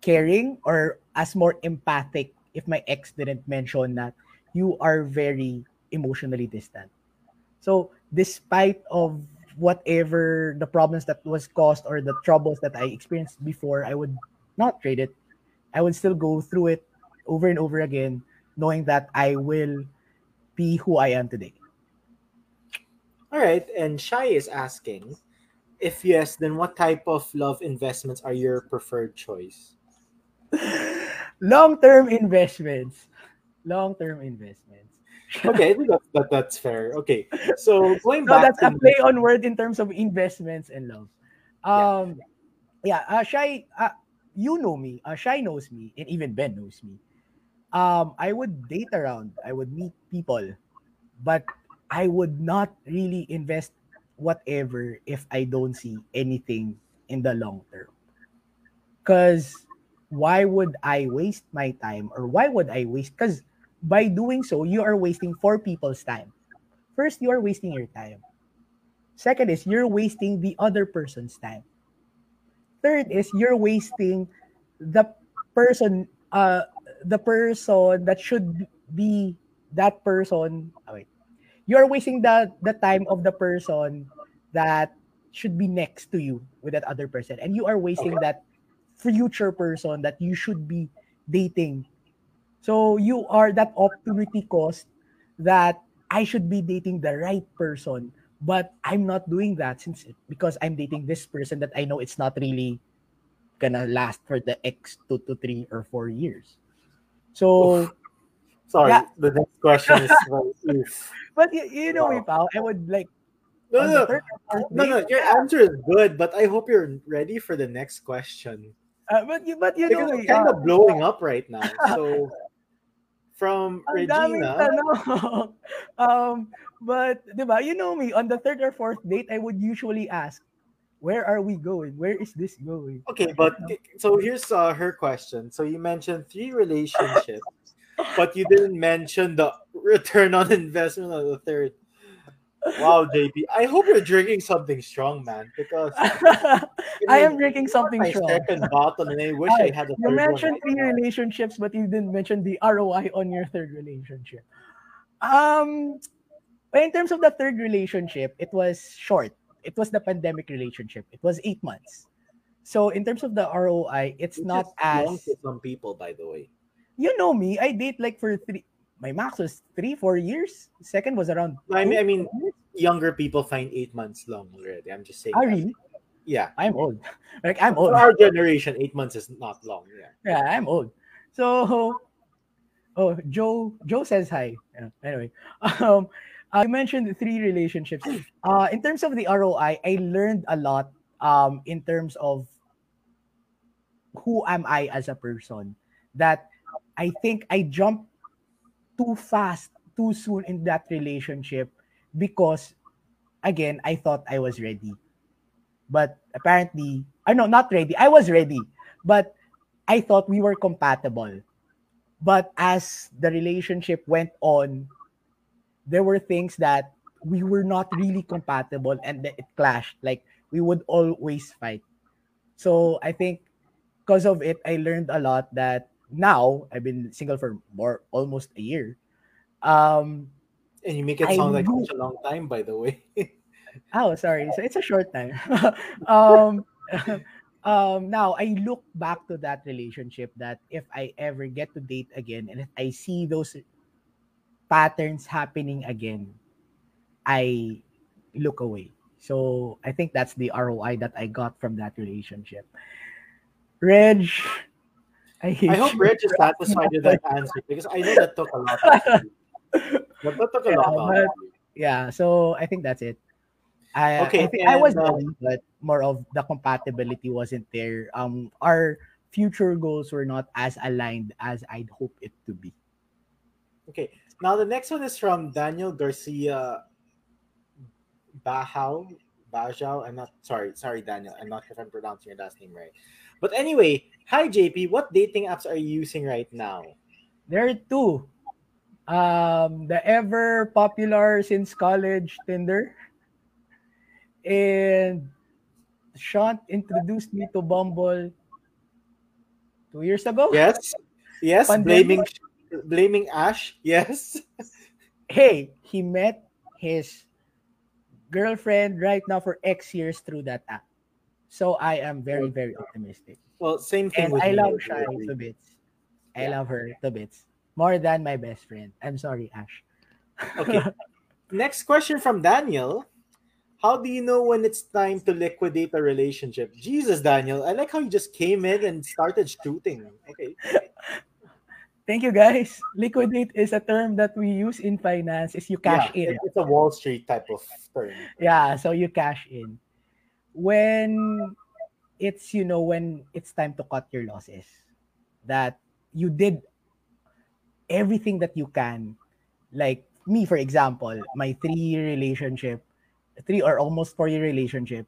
caring or as more empathic if my ex didn't mention that you are very emotionally distant. So despite of whatever the problems that was caused or the troubles that I experienced before, I would not trade it. I would still go through it over and over again, knowing that I will be who I am today. All right, and Chai is asking, if yes, then what type of love investments are your preferred choice? Long-term investments. Long-term investments. <laughs> Okay, that, that that's fair. Okay, so going So back that's to a play on word in terms of investments and love. Um, yeah, uh, Chai, uh, you know me. Uh, Chai knows me, and even Ben knows me. um, I would date around. I would meet people, but I would not really invest whatever if I don't see anything in the long term. Because why would I waste my time or why would I waste? Because by doing so, you are wasting four people's time. First, you are wasting your time. Second is you're wasting the other person's time. Third is you're wasting the person, uh, the person that should be that person. Oh, wait, you're wasting the the time of the person that should be next to you with that other person, and you are wasting okay. that future person that you should be dating. So you are that opportunity cost that I should be dating the right person, but I'm not doing that since because I'm dating this person that I know it's not really gonna last for the X two to three or four years. So, sorry, yeah. the next question is <laughs> But you, you know me, pal. I would like. No, no, no, no, Your answer is good, but I hope you're ready for the next question. Uh, but you, but you because know, it's kind of blowing up right now. <laughs> So, from Regina. <laughs> um, but, diba, you know me, on the third or fourth date, I would usually ask, where are we going? Where is this going? Okay, but so here's uh, her question. So you mentioned three relationships, but you didn't mention the return on investment on the third. Wow, JP. I hope you're drinking something strong, man, because <laughs> I am drinking something strong. Second bottle, and I wish I, I had a You mentioned three relationships, but you didn't mention the ROI on your third relationship. Um, in terms of the third relationship, it was short. It was the pandemic relationship. It was eight months. So in terms of the ROI, it's not as long some people, by the way. You know me. I date like for three my max was three, four years. Second was around. I mean, I mean, younger people find eight months long already. I'm just saying. Oh, really? Yeah, I'm old. <laughs> Like I'm old. For our generation, eight months is not long. Yeah. Yeah, I'm old. So, <laughs> oh, Joe. Joe says hi. Yeah, anyway, <laughs> um, uh, you mentioned three relationships. Uh, in terms of the ROI, I learned a lot. Um, in terms of who am I as a person, that I think I jumped too fast, too soon in that relationship because, again, I thought I was ready. But apparently, ah, I know, not ready. I was ready, but I thought we were compatible. But as the relationship went on, there were things that we were not really compatible and it clashed. Like we would always fight. So I think because of it, I learned a lot that now I've been single for more almost a year. Um, and you make it sound I like such a long time, by the way. <laughs> oh, sorry. So it's a short time. <laughs> um, <laughs> um, now I look back to that relationship that if I ever get to date again and if I see those patterns happening again, I look away. So I think that's the ROI that I got from that relationship. Reg, I, I hope Reg is satisfied with that <laughs> answer because I know that took a lot. Of that took a <laughs> yeah, lot. But, yeah, so I think that's it. I, okay, I think and, I was uh, ready, but more of the compatibility wasn't there. Um, our future goals were not as aligned as I'd hope it to be. Okay, now the next one is from Daniel Garcia Bahau. Bajau. I'm not sorry, sorry, Daniel. I'm not sure if I'm pronouncing your last name right. But anyway, hi JP. What dating apps are you using right now? There are two. Um, the ever popular since college Tinder. And Sean introduced me to Bumble two years ago. Yes. Yes. Pandemic. Blaming blaming Ash. Yes. hey, he met his girlfriend right now for X years through that app. So I am very, very uh, optimistic. Well, same thing. And I me. love Chai to bits. I yeah. love her to bits. More than my best friend. I'm sorry, Ash. okay. <laughs> Next question from Daniel. How do you know when it's time to liquidate a relationship? Jesus, Daniel. I like how you just came in and started shooting. Okay. Thank you, guys. Liquidate is a term that we use in finance. Is you cash yeah, in. It's a Wall Street type of term. Yeah, so you cash in. When it's you know when it's time to cut your losses, that you did everything that you can. Like me, for example, my three-year relationship, three or almost four-year relationship,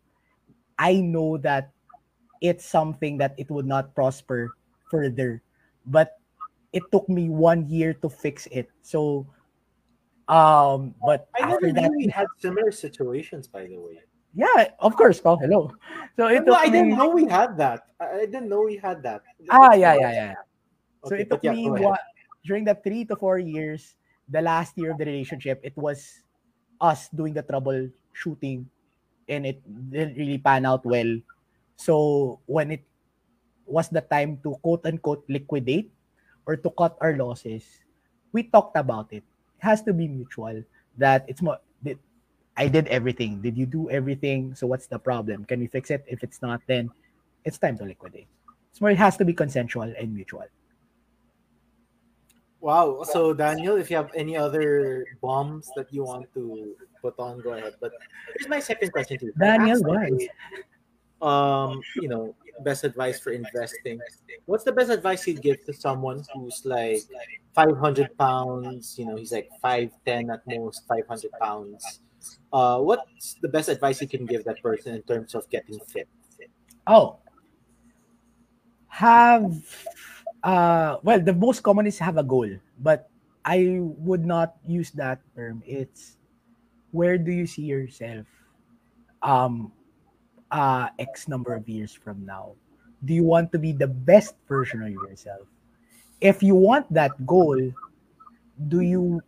I know that it's something that it would not prosper further. But it took me one year to fix it. So um but I never that we had similar situations, by the way. Yeah, of course, Paul. Hello. So it No, I didn't me know we had that. I didn't know we had that. Ah, yeah, yeah, yeah. So it took yeah, me what during the three to four years, the last year of the relationship, it was us doing the troubleshooting and it didn't really pan out well. So when it was the time to quote unquote liquidate or to cut our losses, we talked about it. It has to be mutual. That it's more I did everything. Did you do everything? So what's the problem? Can we fix it? If it's not, then it's time to liquidate. It's more it has to be consensual and mutual. Wow. So Daniel, if you have any other bombs that you want to put on, go ahead. But here's my second question to you. Daniel, why? Um, you know, best advice for investing. What's the best advice you'd give to someone who's like 500 pounds? You know, he's like 5'10 at most, 500 pounds. Uh, what's the best advice you can give that person in terms of getting fit? Oh, have uh well the most common is have a goal, but I would not use that term. It's where do you see yourself um uh X number of years from now? Do you want to be the best version of yourself? If you want that goal, do you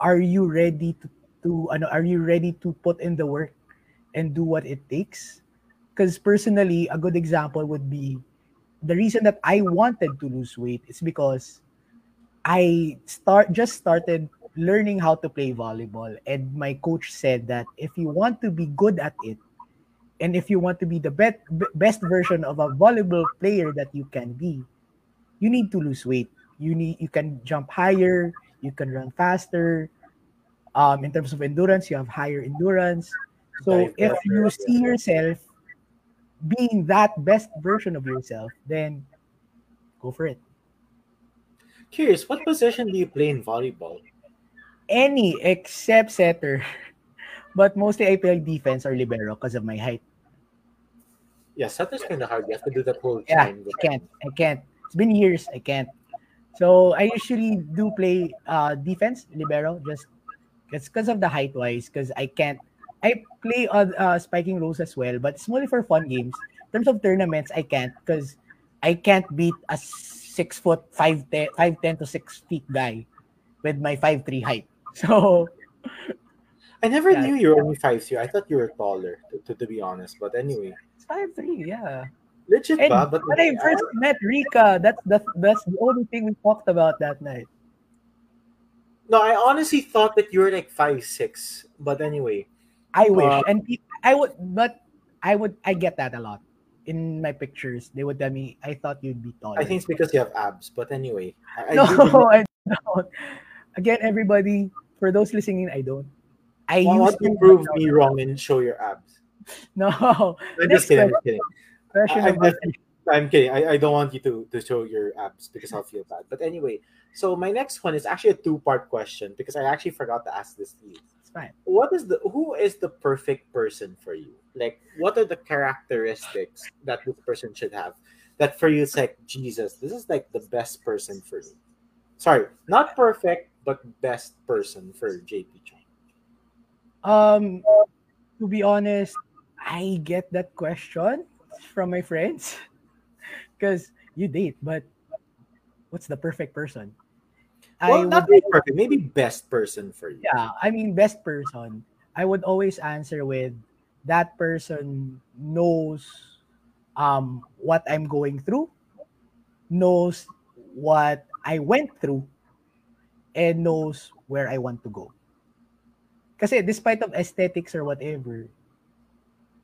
are you ready to, to ano, are you ready to put in the work and do what it takes? Because personally, a good example would be the reason that I wanted to lose weight is because I start just started learning how to play volleyball and my coach said that if you want to be good at it and if you want to be the bet, be- best version of a volleyball player that you can be you need to lose weight you need you can jump higher you can run faster um in terms of endurance you have higher endurance so if you see yourself being that best version of yourself then go for it Curious, what position do you play in volleyball? any except setter <laughs> but mostly i play defense or libero because of my height Yeah, setter's kind of hard. You have to do that whole Yeah, time. I can't. I can't. It's been years. I can't. So I usually do play uh defense libero just it's because of the height wise because I can't. I play on uh, spiking roles as well, but it's only for fun games. In terms of tournaments, I can't because I can't beat a six foot five ten, five ten to six feet guy with my five three height. <laughs> So I never Yeah. knew you were only five three. I thought you were taller, to, to, to be honest. But anyway, it's five three, yeah. legit, And ba? But when I first met Rika, that's the that's the only thing we talked about that night. No, I honestly thought that you were like five six. But anyway, I wish, Uh, and I would, but I would, I get that a lot in my pictures. They would tell me, "I thought you'd be taller." I think it's because you have abs. But anyway, I, I <laughs> no, do believe- I don't. Again, everybody, for those listening, I don't. I I used to prove me wrong and show your abs. <laughs> No, I'm just kidding. I'm kidding. I- I'm just- I'm kidding. I, I don't want you to, to show your abs because I'll feel bad. But anyway, so my next one is actually a two part question because I actually forgot to ask this to you. It's fine. What is the who is the perfect person for you? Like, what are the characteristics that this person should have? That for you, it's like Jesus. This is like the best person for me. Sorry, not perfect, but best person for JP Chong. Um, to be honest, I get that question from my friends <laughs> because you date, but what's the perfect person? Well, would not really perfect. Maybe best person for you. yeah i mean best person i would always answer with that person knows um what i'm going through knows what i went through and knows where i want to go kasi despite of aesthetics or whatever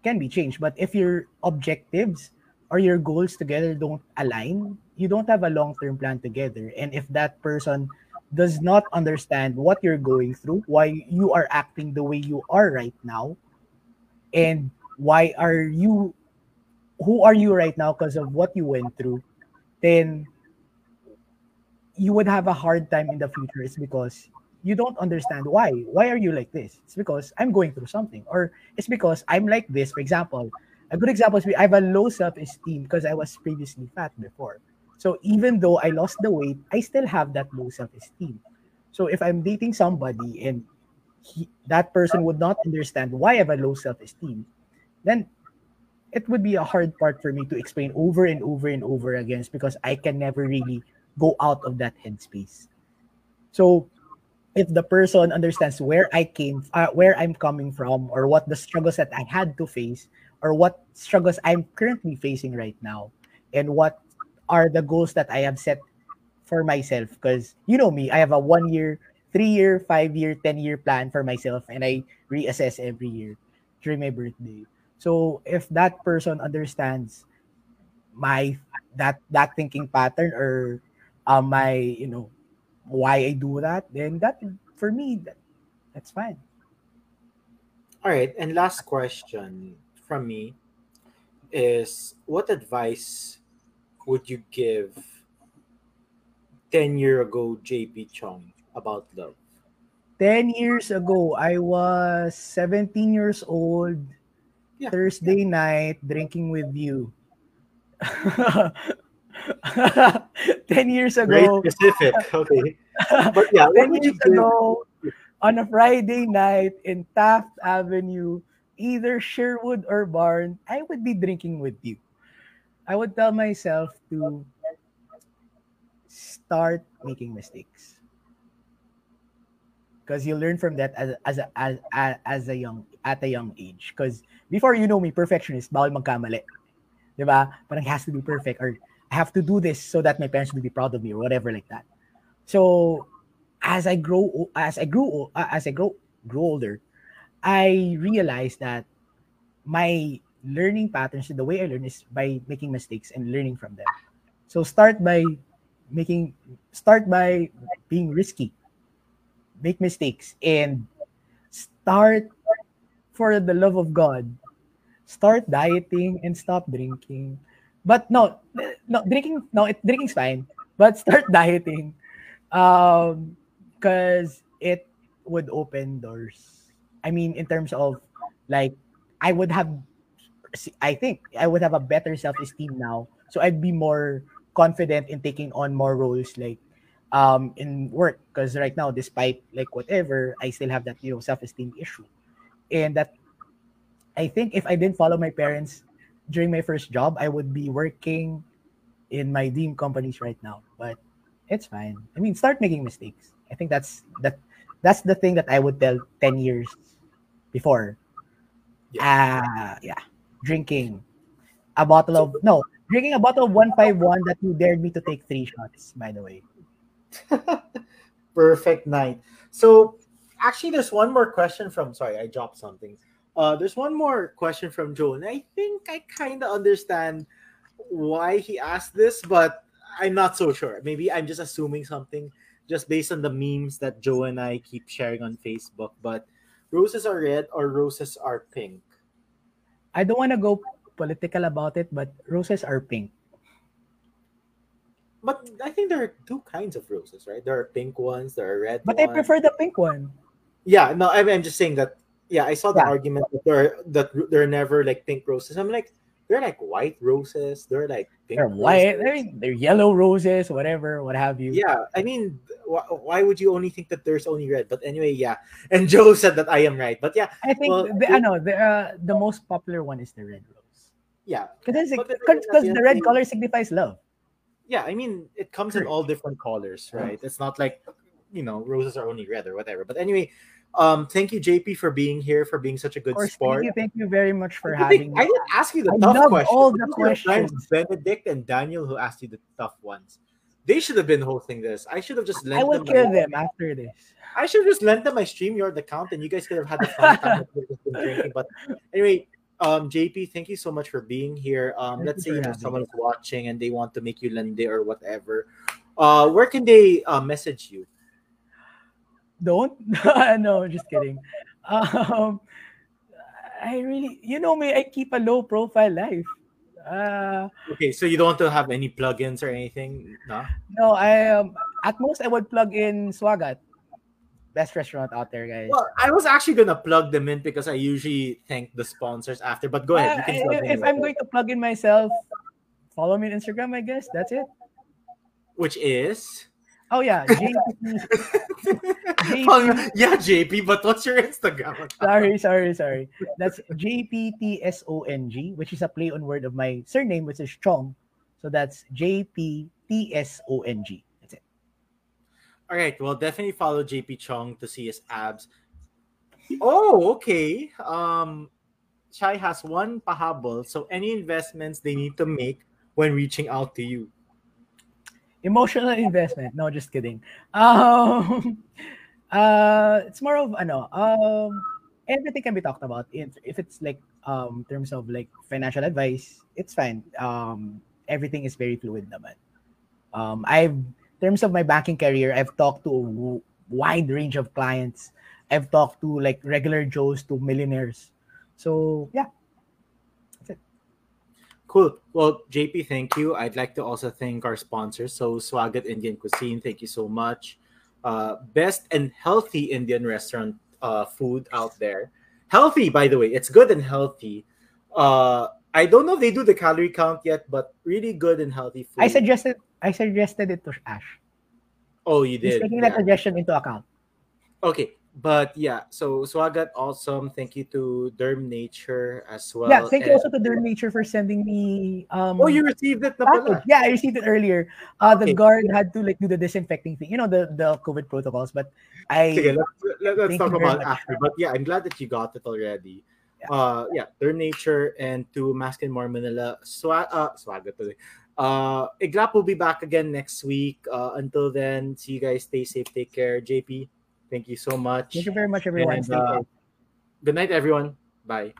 can be changed but if your objectives or your goals together don't align you don't have a long-term plan together and if that person does not understand what you're going through, why you are acting the way you are right now, and why are you, who are you right now because of what you went through, then you would have a hard time in the future is because you don't understand why. Why are you like this? It's because I'm going through something, or it's because I'm like this. For example, a good example is I have a low self-esteem because I was previously fat before. So even though I lost the weight, I still have that low self-esteem. So if I'm dating somebody and he, that person would not understand why I have a low self-esteem, then it would be a hard part for me to explain over and over and over again because I can never really go out of that headspace. So if the person understands where I came, uh, where I'm coming from, or what the struggles that I had to face, or what struggles I'm currently facing right now, and what are the goals that I have set for myself. Because you know me, I have a one year, three year, five year, 10 year plan for myself, and I reassess every year during my birthday. So if that person understands my that that thinking pattern or um, my you know why I do that, then that for me that, that's fine. All right, and last question from me is what advice would you give 10 year ago JP Chong about love? 10 years ago, I was 17 years old, yeah. Thursday night, drinking with you. <laughs> 10 years ago. Very specific. Okay. But yeah, <laughs> 10 years ago, on a Friday night in Taft Avenue, either Sherwood or Barn, I would be drinking with you. I would tell myself to start making mistakes. Because you learn from that as, as, a, as, as a young at a young age. Because before you know me, perfectionist, bawal magkamali. Diba? Parang it has to be perfect or I have to do this so that my parents will be proud of me or whatever like that. So as I grow as I grew as I grow grow older, I realized that my learning patterns, the way I learn is by making mistakes and learning from them. So start by making start by being risky. Make mistakes and start for the love of God. Start dieting and stop drinking. But no, no drinking no it drinking's fine. But <laughs> start dieting. Um because it would open doors. I mean in terms of like I would have I think I would have a better self-esteem now. So I'd be more confident in taking on more roles like um in work. Because right now despite like whatever I still have that you know self-esteem issue. And that I think if I didn't follow my parents during my first job I would be working in my dream companies right now. But it's fine. I mean start making mistakes. I think that's that that's the thing that I would tell 10 years before. Yeah. Uh, yeah. Drinking a bottle of no drinking a bottle of 151 that you dared me to take three shots by the way. <laughs> Perfect night. So actually there's one more question from sorry i dropped something. Uh there's one more question from joe and i think i kind of understand why he asked this but i'm not so sure. Maybe i'm just assuming something just based on the memes that joe and i keep sharing on facebook but roses are red or roses are pink I don't want to go political about it, but roses are pink. But I think there are two kinds of roses, right? There are pink ones, there are red. But ones. I prefer the pink one. Yeah, no, I mean, I'm just saying that. Yeah, I saw the yeah. argument that there that there are never like pink roses. I'm like, they're like white roses. They're like they're white. They're, they're yellow roses, whatever, what have you. Yeah, I mean, wh- why would you only think that there's only red? But anyway, yeah. And <laughs> Joe said that I am right, but yeah. I think well, the, I know the uh, the most popular one is the red rose. Yeah, because because the red color signifies love. Yeah, I mean, it comes Correct. in all different colors, right? It's not like you know roses are only red or whatever. But anyway, um, thank you, JP, for being here, for being such a good course, sport. Thank you, thank you very much for I having me. I didn't ask you the I tough questions. All the questions. Benedict and Daniel who asked you the tough ones. They should have been hosting this. I should have just lent I will them kill my, them after this. I should have just lent them my StreamYard account and you guys could have had the fun time <laughs> drinking. But anyway, um, JP, thank you so much for being here. Um, let's say you know someone's watching and they want to make you lende or whatever. Uh, where can they uh, message you? Don't <laughs> no just kidding um i really you know me i keep a low profile life uh okay so you don't want to have any plugins or anything no no i um at most, I would plug in Swagat. Best restaurant out there, guys. Well, I was actually gonna plug them in because I usually thank the sponsors after. But go ahead. Uh, plug if I'm going to plug in myself, follow me on Instagram, I guess. That's it. which is Oh yeah, JP. <laughs> Yeah, JP. But what's your Instagram? sorry, sorry, sorry. That's JPTSONG, which is a play on word of my surname, which is Chong. So that's JPTSONG. That's it. All right. Well, definitely follow JP Chong to see his abs. Oh, okay. Um, Chai has one pahabol. So any investments they need to make when reaching out to you. Emotional investment. No, just kidding. Um, <laughs> uh, it's more of ano. Um, everything can be talked about. If if it's like um terms of like financial advice, it's fine. Um, everything is very fluid naman. Um, I've in terms of my banking career, I've talked to a wide range of clients. I've talked to like regular Joes to millionaires. So yeah, Cool. Well, JP, thank you. I'd like to also thank our sponsors. So, Swagat Indian Cuisine, thank you so much. Uh, best and healthy Indian restaurant uh, food out there. Healthy, by the way. It's good and healthy. Uh, I don't know if they do the calorie count yet, but really good and healthy food. I suggested I suggested it to Ash. Oh, you did. He's taking Yeah. that suggestion into account. Okay, but yeah. So Swagat, awesome. Thank you to Derm Nature as well. yeah, thank you also to Derm Nature for sending me um Oh, you received it na pala. package. Yeah, I received it earlier. Uh the guard had to like do the disinfecting thing. You know the the COVID protocols, but I Sige, let's, let, us talk about after. But yeah, I'm glad that you got it already. Yeah. Uh, yeah, Derm Nature and to Mask and More Manila. Swa- uh, swaga tuloy. Uh, Iglap will be back again next week. Uh, until then, see you guys. Stay safe. Take care. JP, thank you so much. thank you very much everyone. And, uh. Good night, everyone. Bye.